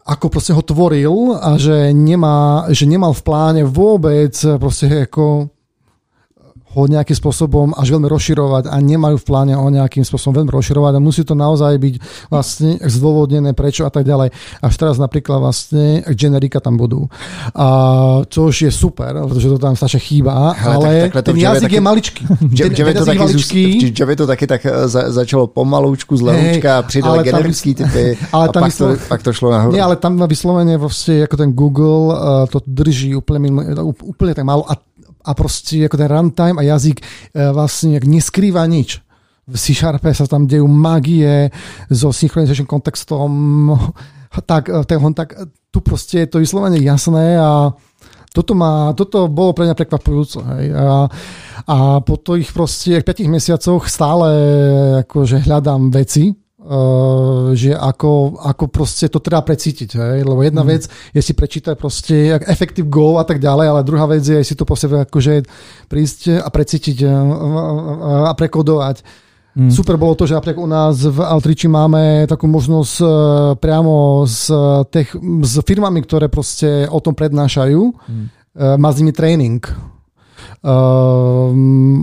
ako proste ho tvoril a že, nemá, že nemal v pláne vôbec proste ako ho nejakým spôsobom až veľmi rozširovať a nemajú v pláne ho nejakým spôsobom veľmi rozširovať a musí to naozaj byť vlastne zdôvodnené prečo a tak ďalej. Až teraz napríklad vlastne generika tam budú. A, což je super, pretože to tam strašne chýba, ale, ale ten jazyk taky, je maličký. Ten, ten to taky, maličký. Že to taky tak eh, za, začalo pomaloučku z lehoučka, hey, přidali generický typy ale a tam pak, to, pak to šlo nahoru. Nie, ale tam vyslovene vlastne ako ten Google uh, to drží úplne, úplne tak málo a a proste ako ten runtime a jazyk e, vlastne neskrýva nič. V C-Sharpe sa tam dejú magie so synchronization kontextom, tak, e, ten, tak tu proste je to vyslovene jasné a toto, má, toto bolo pre mňa prekvapujúce. Hej. A, a po tých proste 5 mesiacoch stále akože hľadám veci, Uh, že ako, ako proste to treba precítiť. Hej? Lebo jedna mm. vec je si prečítať proste effective goal a tak ďalej, ale druhá vec je si to proste akože prísť a precítiť a, a, a prekodovať. Hmm. Super bolo to, že napríklad u nás v Altriči máme takú možnosť uh, priamo s, tech, s firmami, ktoré proste o tom prednášajú, hmm. uh, má s nimi tréning. Uh,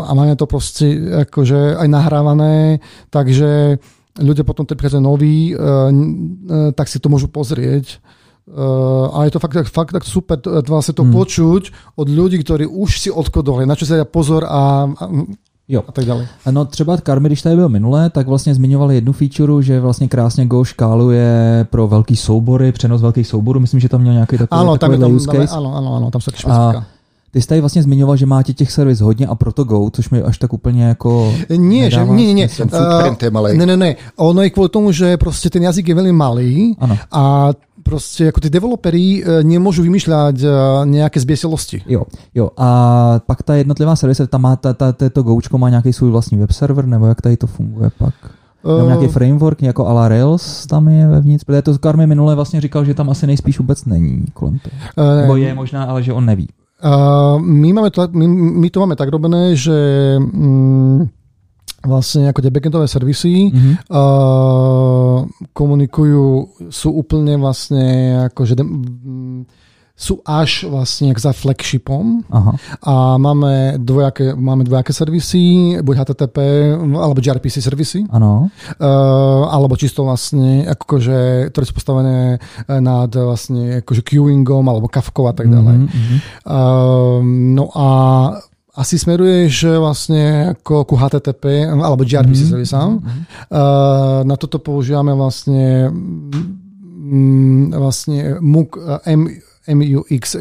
a máme to proste akože aj nahrávané, takže ľudia potom, keď prichádzajú noví, uh, uh, tak si to môžu pozrieť. Uh, a je to fakt, fakt tak super vlastne to hmm. počuť od ľudí, ktorí už si odkodovali, na čo sa pozor a, a Jo. A tak dále. No třeba Karmi, když tady byl minule, tak vlastně zmiňoval jednu feature, že vlastně krásně Go škáluje pro velký soubory, přenos velkých souborů. Myslím, že tam měl nějaký takový, ano, takový tam, use case. Ano, ano, ano, tam se ty jsi tady vlastně zmiňoval, že máte těch servis hodně a proto Go, což mi až tak úplně jako Nie, že, nie, nie. Footprint je malý. Ne, ne, ne. Ono je kvůli tomu, že prostě ten jazyk je velmi malý ano. a prostě jako ty developeri eh, nemůžu vymýšlet eh, nějaké zběsilosti. Jo, jo. A pak ta jednotlivá service, ta má, ta, ta, to Goučko má nějaký svůj vlastní web server, nebo jak tady to funguje pak? Nebo nějaký eh, framework, jako a la Rails tam je vevnitř? Protože to Karmi minule vlastně říkal, že tam asi nejspíš vůbec není kolem toho. Uh, Nebo je možná, ale že on neví. Uh, my, máme to, my, my to máme tak robené, že um, vlastne ako tie backendové servisy mm-hmm. uh, komunikujú, sú úplne vlastne akože sú až vlastne za flagshipom Aha. a máme dvojaké, máme dvojaké servisy, buď HTTP alebo gRPC servisy, ano. Uh, alebo čisto vlastne akože, ktoré sú postavené nad vlastne akože queuingom alebo kafkou a tak ďalej. Mm-hmm. Uh, no a asi smeruješ vlastne ako ku HTTP alebo gRPC mm-hmm. servisám. Mm-hmm. Uh, na toto používame vlastne mm, vlastne MUX, M, MUX.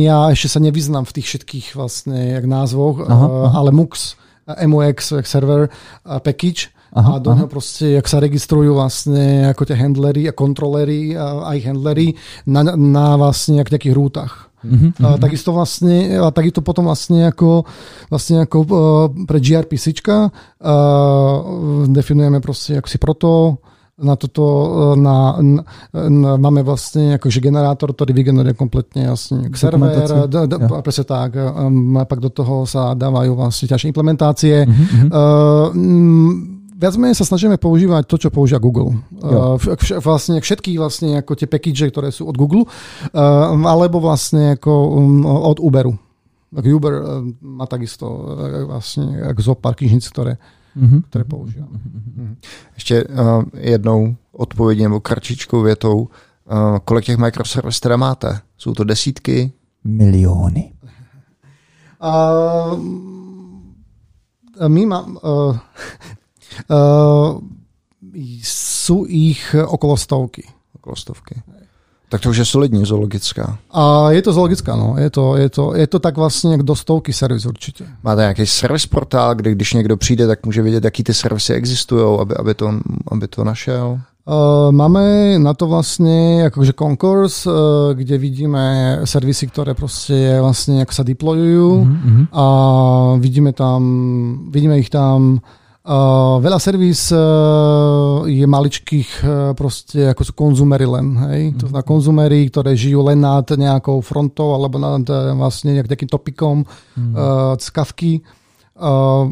Ja ešte sa nevyznám v tých všetkých vlastne jak názvoch, aha, aha. ale MUX, MUX server package Aha, a do neho proste, jak sa registrujú vlastne ako tie handlery a kontrolery a aj handlery na, na vlastne jak nejakých rútach. Mm-hmm. A mhm. takisto vlastne, a takisto potom vlastne ako, vlastne ako uh, pre gRPC uh, definujeme proste ako si proto, na toto, na, na, na, máme vlastne akože generátor, ktorý vygeneruje kompletne vlastne server, d, d, ja. presne tak, um, a pak do toho sa dávajú vlastne ťažšie implementácie. Mm-hmm. Uh, viac menej sa snažíme používať to, čo používa Google. Uh, vlastne všetky vlastne ako tie package, ktoré sú od Google, alebo vlastne ako um, od Uberu. Tak Uber má takisto vlastne ako zo pár knižnic, ktoré, mm-hmm. ktoré používam. Mm-hmm. Ještě uh, jednou odpovědí nebo kratičkou větou, uh, kolik těch microservice teda máte? Jsou to desítky? Miliony. Uh, my mám, uh, Uh, sú ich okolo stovky. Okolo stovky. Tak to už je solidní zoologická. A je to zoologická, no. Je to, je to, je to tak vlastně do stovky servis určitě. Máte nějaký servis portál, kde když někdo přijde, tak může vědět, jaký ty servisy existují, aby, aby, to, aby to našel? Uh, máme na to vlastně jakože konkurs, uh, kde vidíme servisy, které prostě vlastně jak se deployují mm-hmm. a vidíme tam, vidíme ich tam Uh, veľa servis uh, je maličkých uh, proste ako sú konzumery len. Hej? Mm-hmm. To znamená konzumery, ktoré žijú len nad nejakou frontou alebo nad uh, vlastne nejakým topikom mm-hmm. uh. Uh,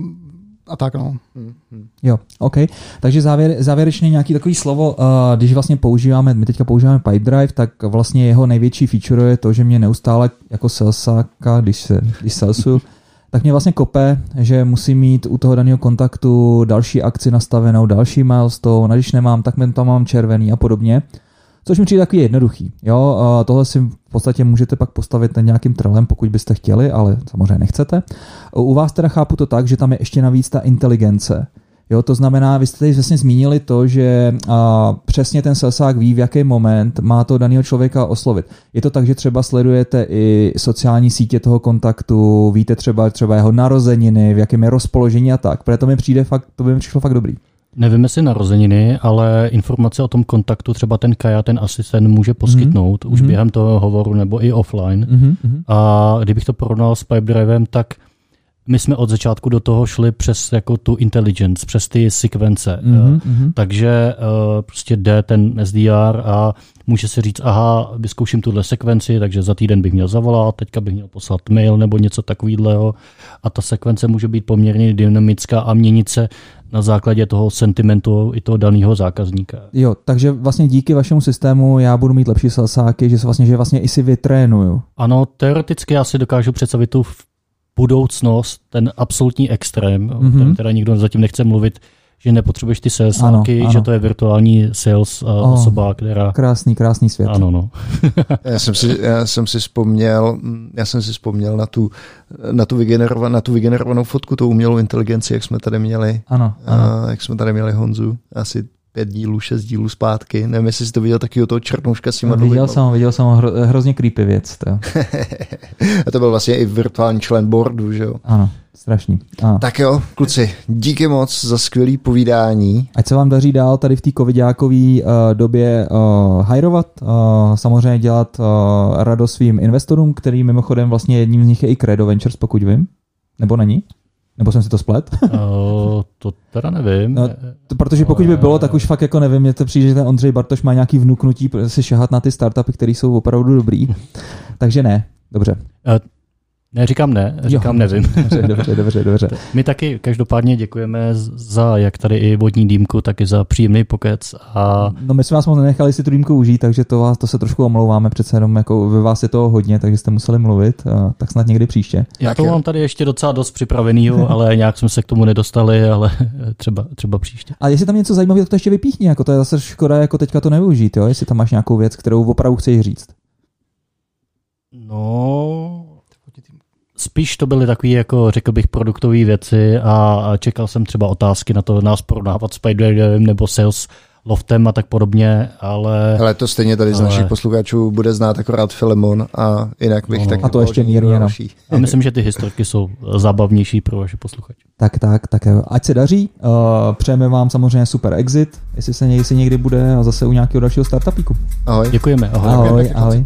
a tak no. Mm-hmm. Jo, OK. Takže závěr, závěrečně nějaký takový slovo, uh, když vlastně používáme, my teďka používáme Pipedrive, tak vlastně jeho největší feature je to, že mě neustále jako salsáka, když se když salsuju, tak mě vlastně kope, že musím mít u toho daného kontaktu další akci nastavenou, další milestone, a když nemám, tak tam mám červený a podobně. Což mi přijde takový jednoduchý. Jo, a tohle si v podstatě můžete pak postavit na nějakým trelem, pokud byste chtěli, ale samozřejmě nechcete. U vás teda chápu to tak, že tam je ještě navíc ta inteligence. Jo, to znamená, vy jste tady vlastně zmínili to, že a, přesně ten selsák ví, v jaký moment má to daného člověka oslovit. Je to tak, že třeba sledujete i sociální sítě toho kontaktu, víte třeba, třeba jeho narozeniny, v jakém je rozpoložení a tak. Protože to mi přijde fakt, to by mi přišlo fakt dobrý. Nevím, jestli narozeniny, ale informace o tom kontaktu třeba ten Kaja, ten asistent může poskytnout mm-hmm. už mhm. během toho hovoru nebo i offline. Mm-hmm. A kdybych to porovnal s Pipedrivem, tak my jsme od začátku do toho šli přes jako tu intelligence, přes ty sekvence. Mm-hmm. Takže uh, prostě jde ten SDR a může si říct, aha, vyzkouším tuhle sekvenci, takže za týden bych měl zavolat, teďka bych měl poslat mail nebo něco takového. A ta sekvence může být poměrně dynamická a měnit se na základě toho sentimentu i toho daného zákazníka. Jo, takže vlastně díky vašemu systému já budu mít lepší salsáky, že se vlastně, že vlastně i si vytrénuju. Ano, teoreticky já si dokážu představit tu budoucnost, ten absolutní extrém, mm-hmm. Mhm. ten teda nikdo zatím nechce mluvit, že nepotřebuješ ty salesáky, Ano, ano. že to je virtuální sales uh, Oh. osoba, která... Krásný, krásný svět. Ano, no. Já jsem si, já jsem si vzpomněl, já jsem si vzpomněl na tu, na tu, vygenerova, na tu vygenerovanou fotku, tu umělou inteligenci, jak jsme tady měli, Ano, ano. a, jak jsme tady měli Honzu, asi pět dílů, šest dílů zpátky. Nevím, jestli jsi to viděl takového toho černouška s těma Viděl dvouma. jsem, viděl jsem ho, hro, hrozně creepy věc. To. A to byl vlastně i virtuální člen boardu, že jo. Ano, strašný. A. Tak jo, kluci, díky moc za skvělý povídání. Ať se vám daří dál tady v té covidákové uh, době uh, hajrovat, uh, samozřejmě dělat uh, radost svým investorům, který mimochodem vlastně jedním z nich je i Credo Ventures, pokud vím. Nebo není? Nebo jsem si to splet? Uh, to teda nevím. No, To, protože pokud by bylo, tak už fakt jako nevím, mně to přijde, že ten Ondřej Bartoš má nějaký vnuknutí si šahat na ty startupy, které jsou opravdu dobrý. Takže ne, dobře. Ne, říkám ne, říkám Jo, nevím. Dobře, dobře, dobře, dobře. My taky každopádně děkujeme za jak tady i vodní dýmku, tak i za příjemný pokec a No my jsme vás moc nenechali si tu dýmku užít, takže to, vás, to se trošku omlouváme, přece jenom jako ve vás je toho hodně, takže jste museli mluvit, a tak snad někdy příště. já Tak to jo. mám tady ještě docela dost připravenýho, ale nějak jsme se k tomu nedostali, ale třeba, třeba příště. A jestli tam něco zajímavého, tak to ještě vypíchni, jako to je zase škoda, jako teďka to nevyužít, jo? jestli tam máš nějakou věc, kterou opravdu chceš říct. No, spíš to byly takové, jako řekl bych, produktové věci a čekal jsem třeba otázky na to nás porovnávat s Spiderem nebo Sales Loftem a tak podobně, ale Ale to stejně tady z Ale- našich posluchačů bude znát akorát Filemon a jinak bych No. tak A to ještě mírně, no. a myslím, že ty historky jsou zábavnější pro vaše posluchače. Tak, tak, tak jo. ať se daří. Uh, přejeme vám samozřejmě super exit, jestli se někdy, někdy bude a zase u nějakého dalšího startupíku. Ahoj. Děkujeme, ahoj. Ahoj, Děkujeme, ahoj.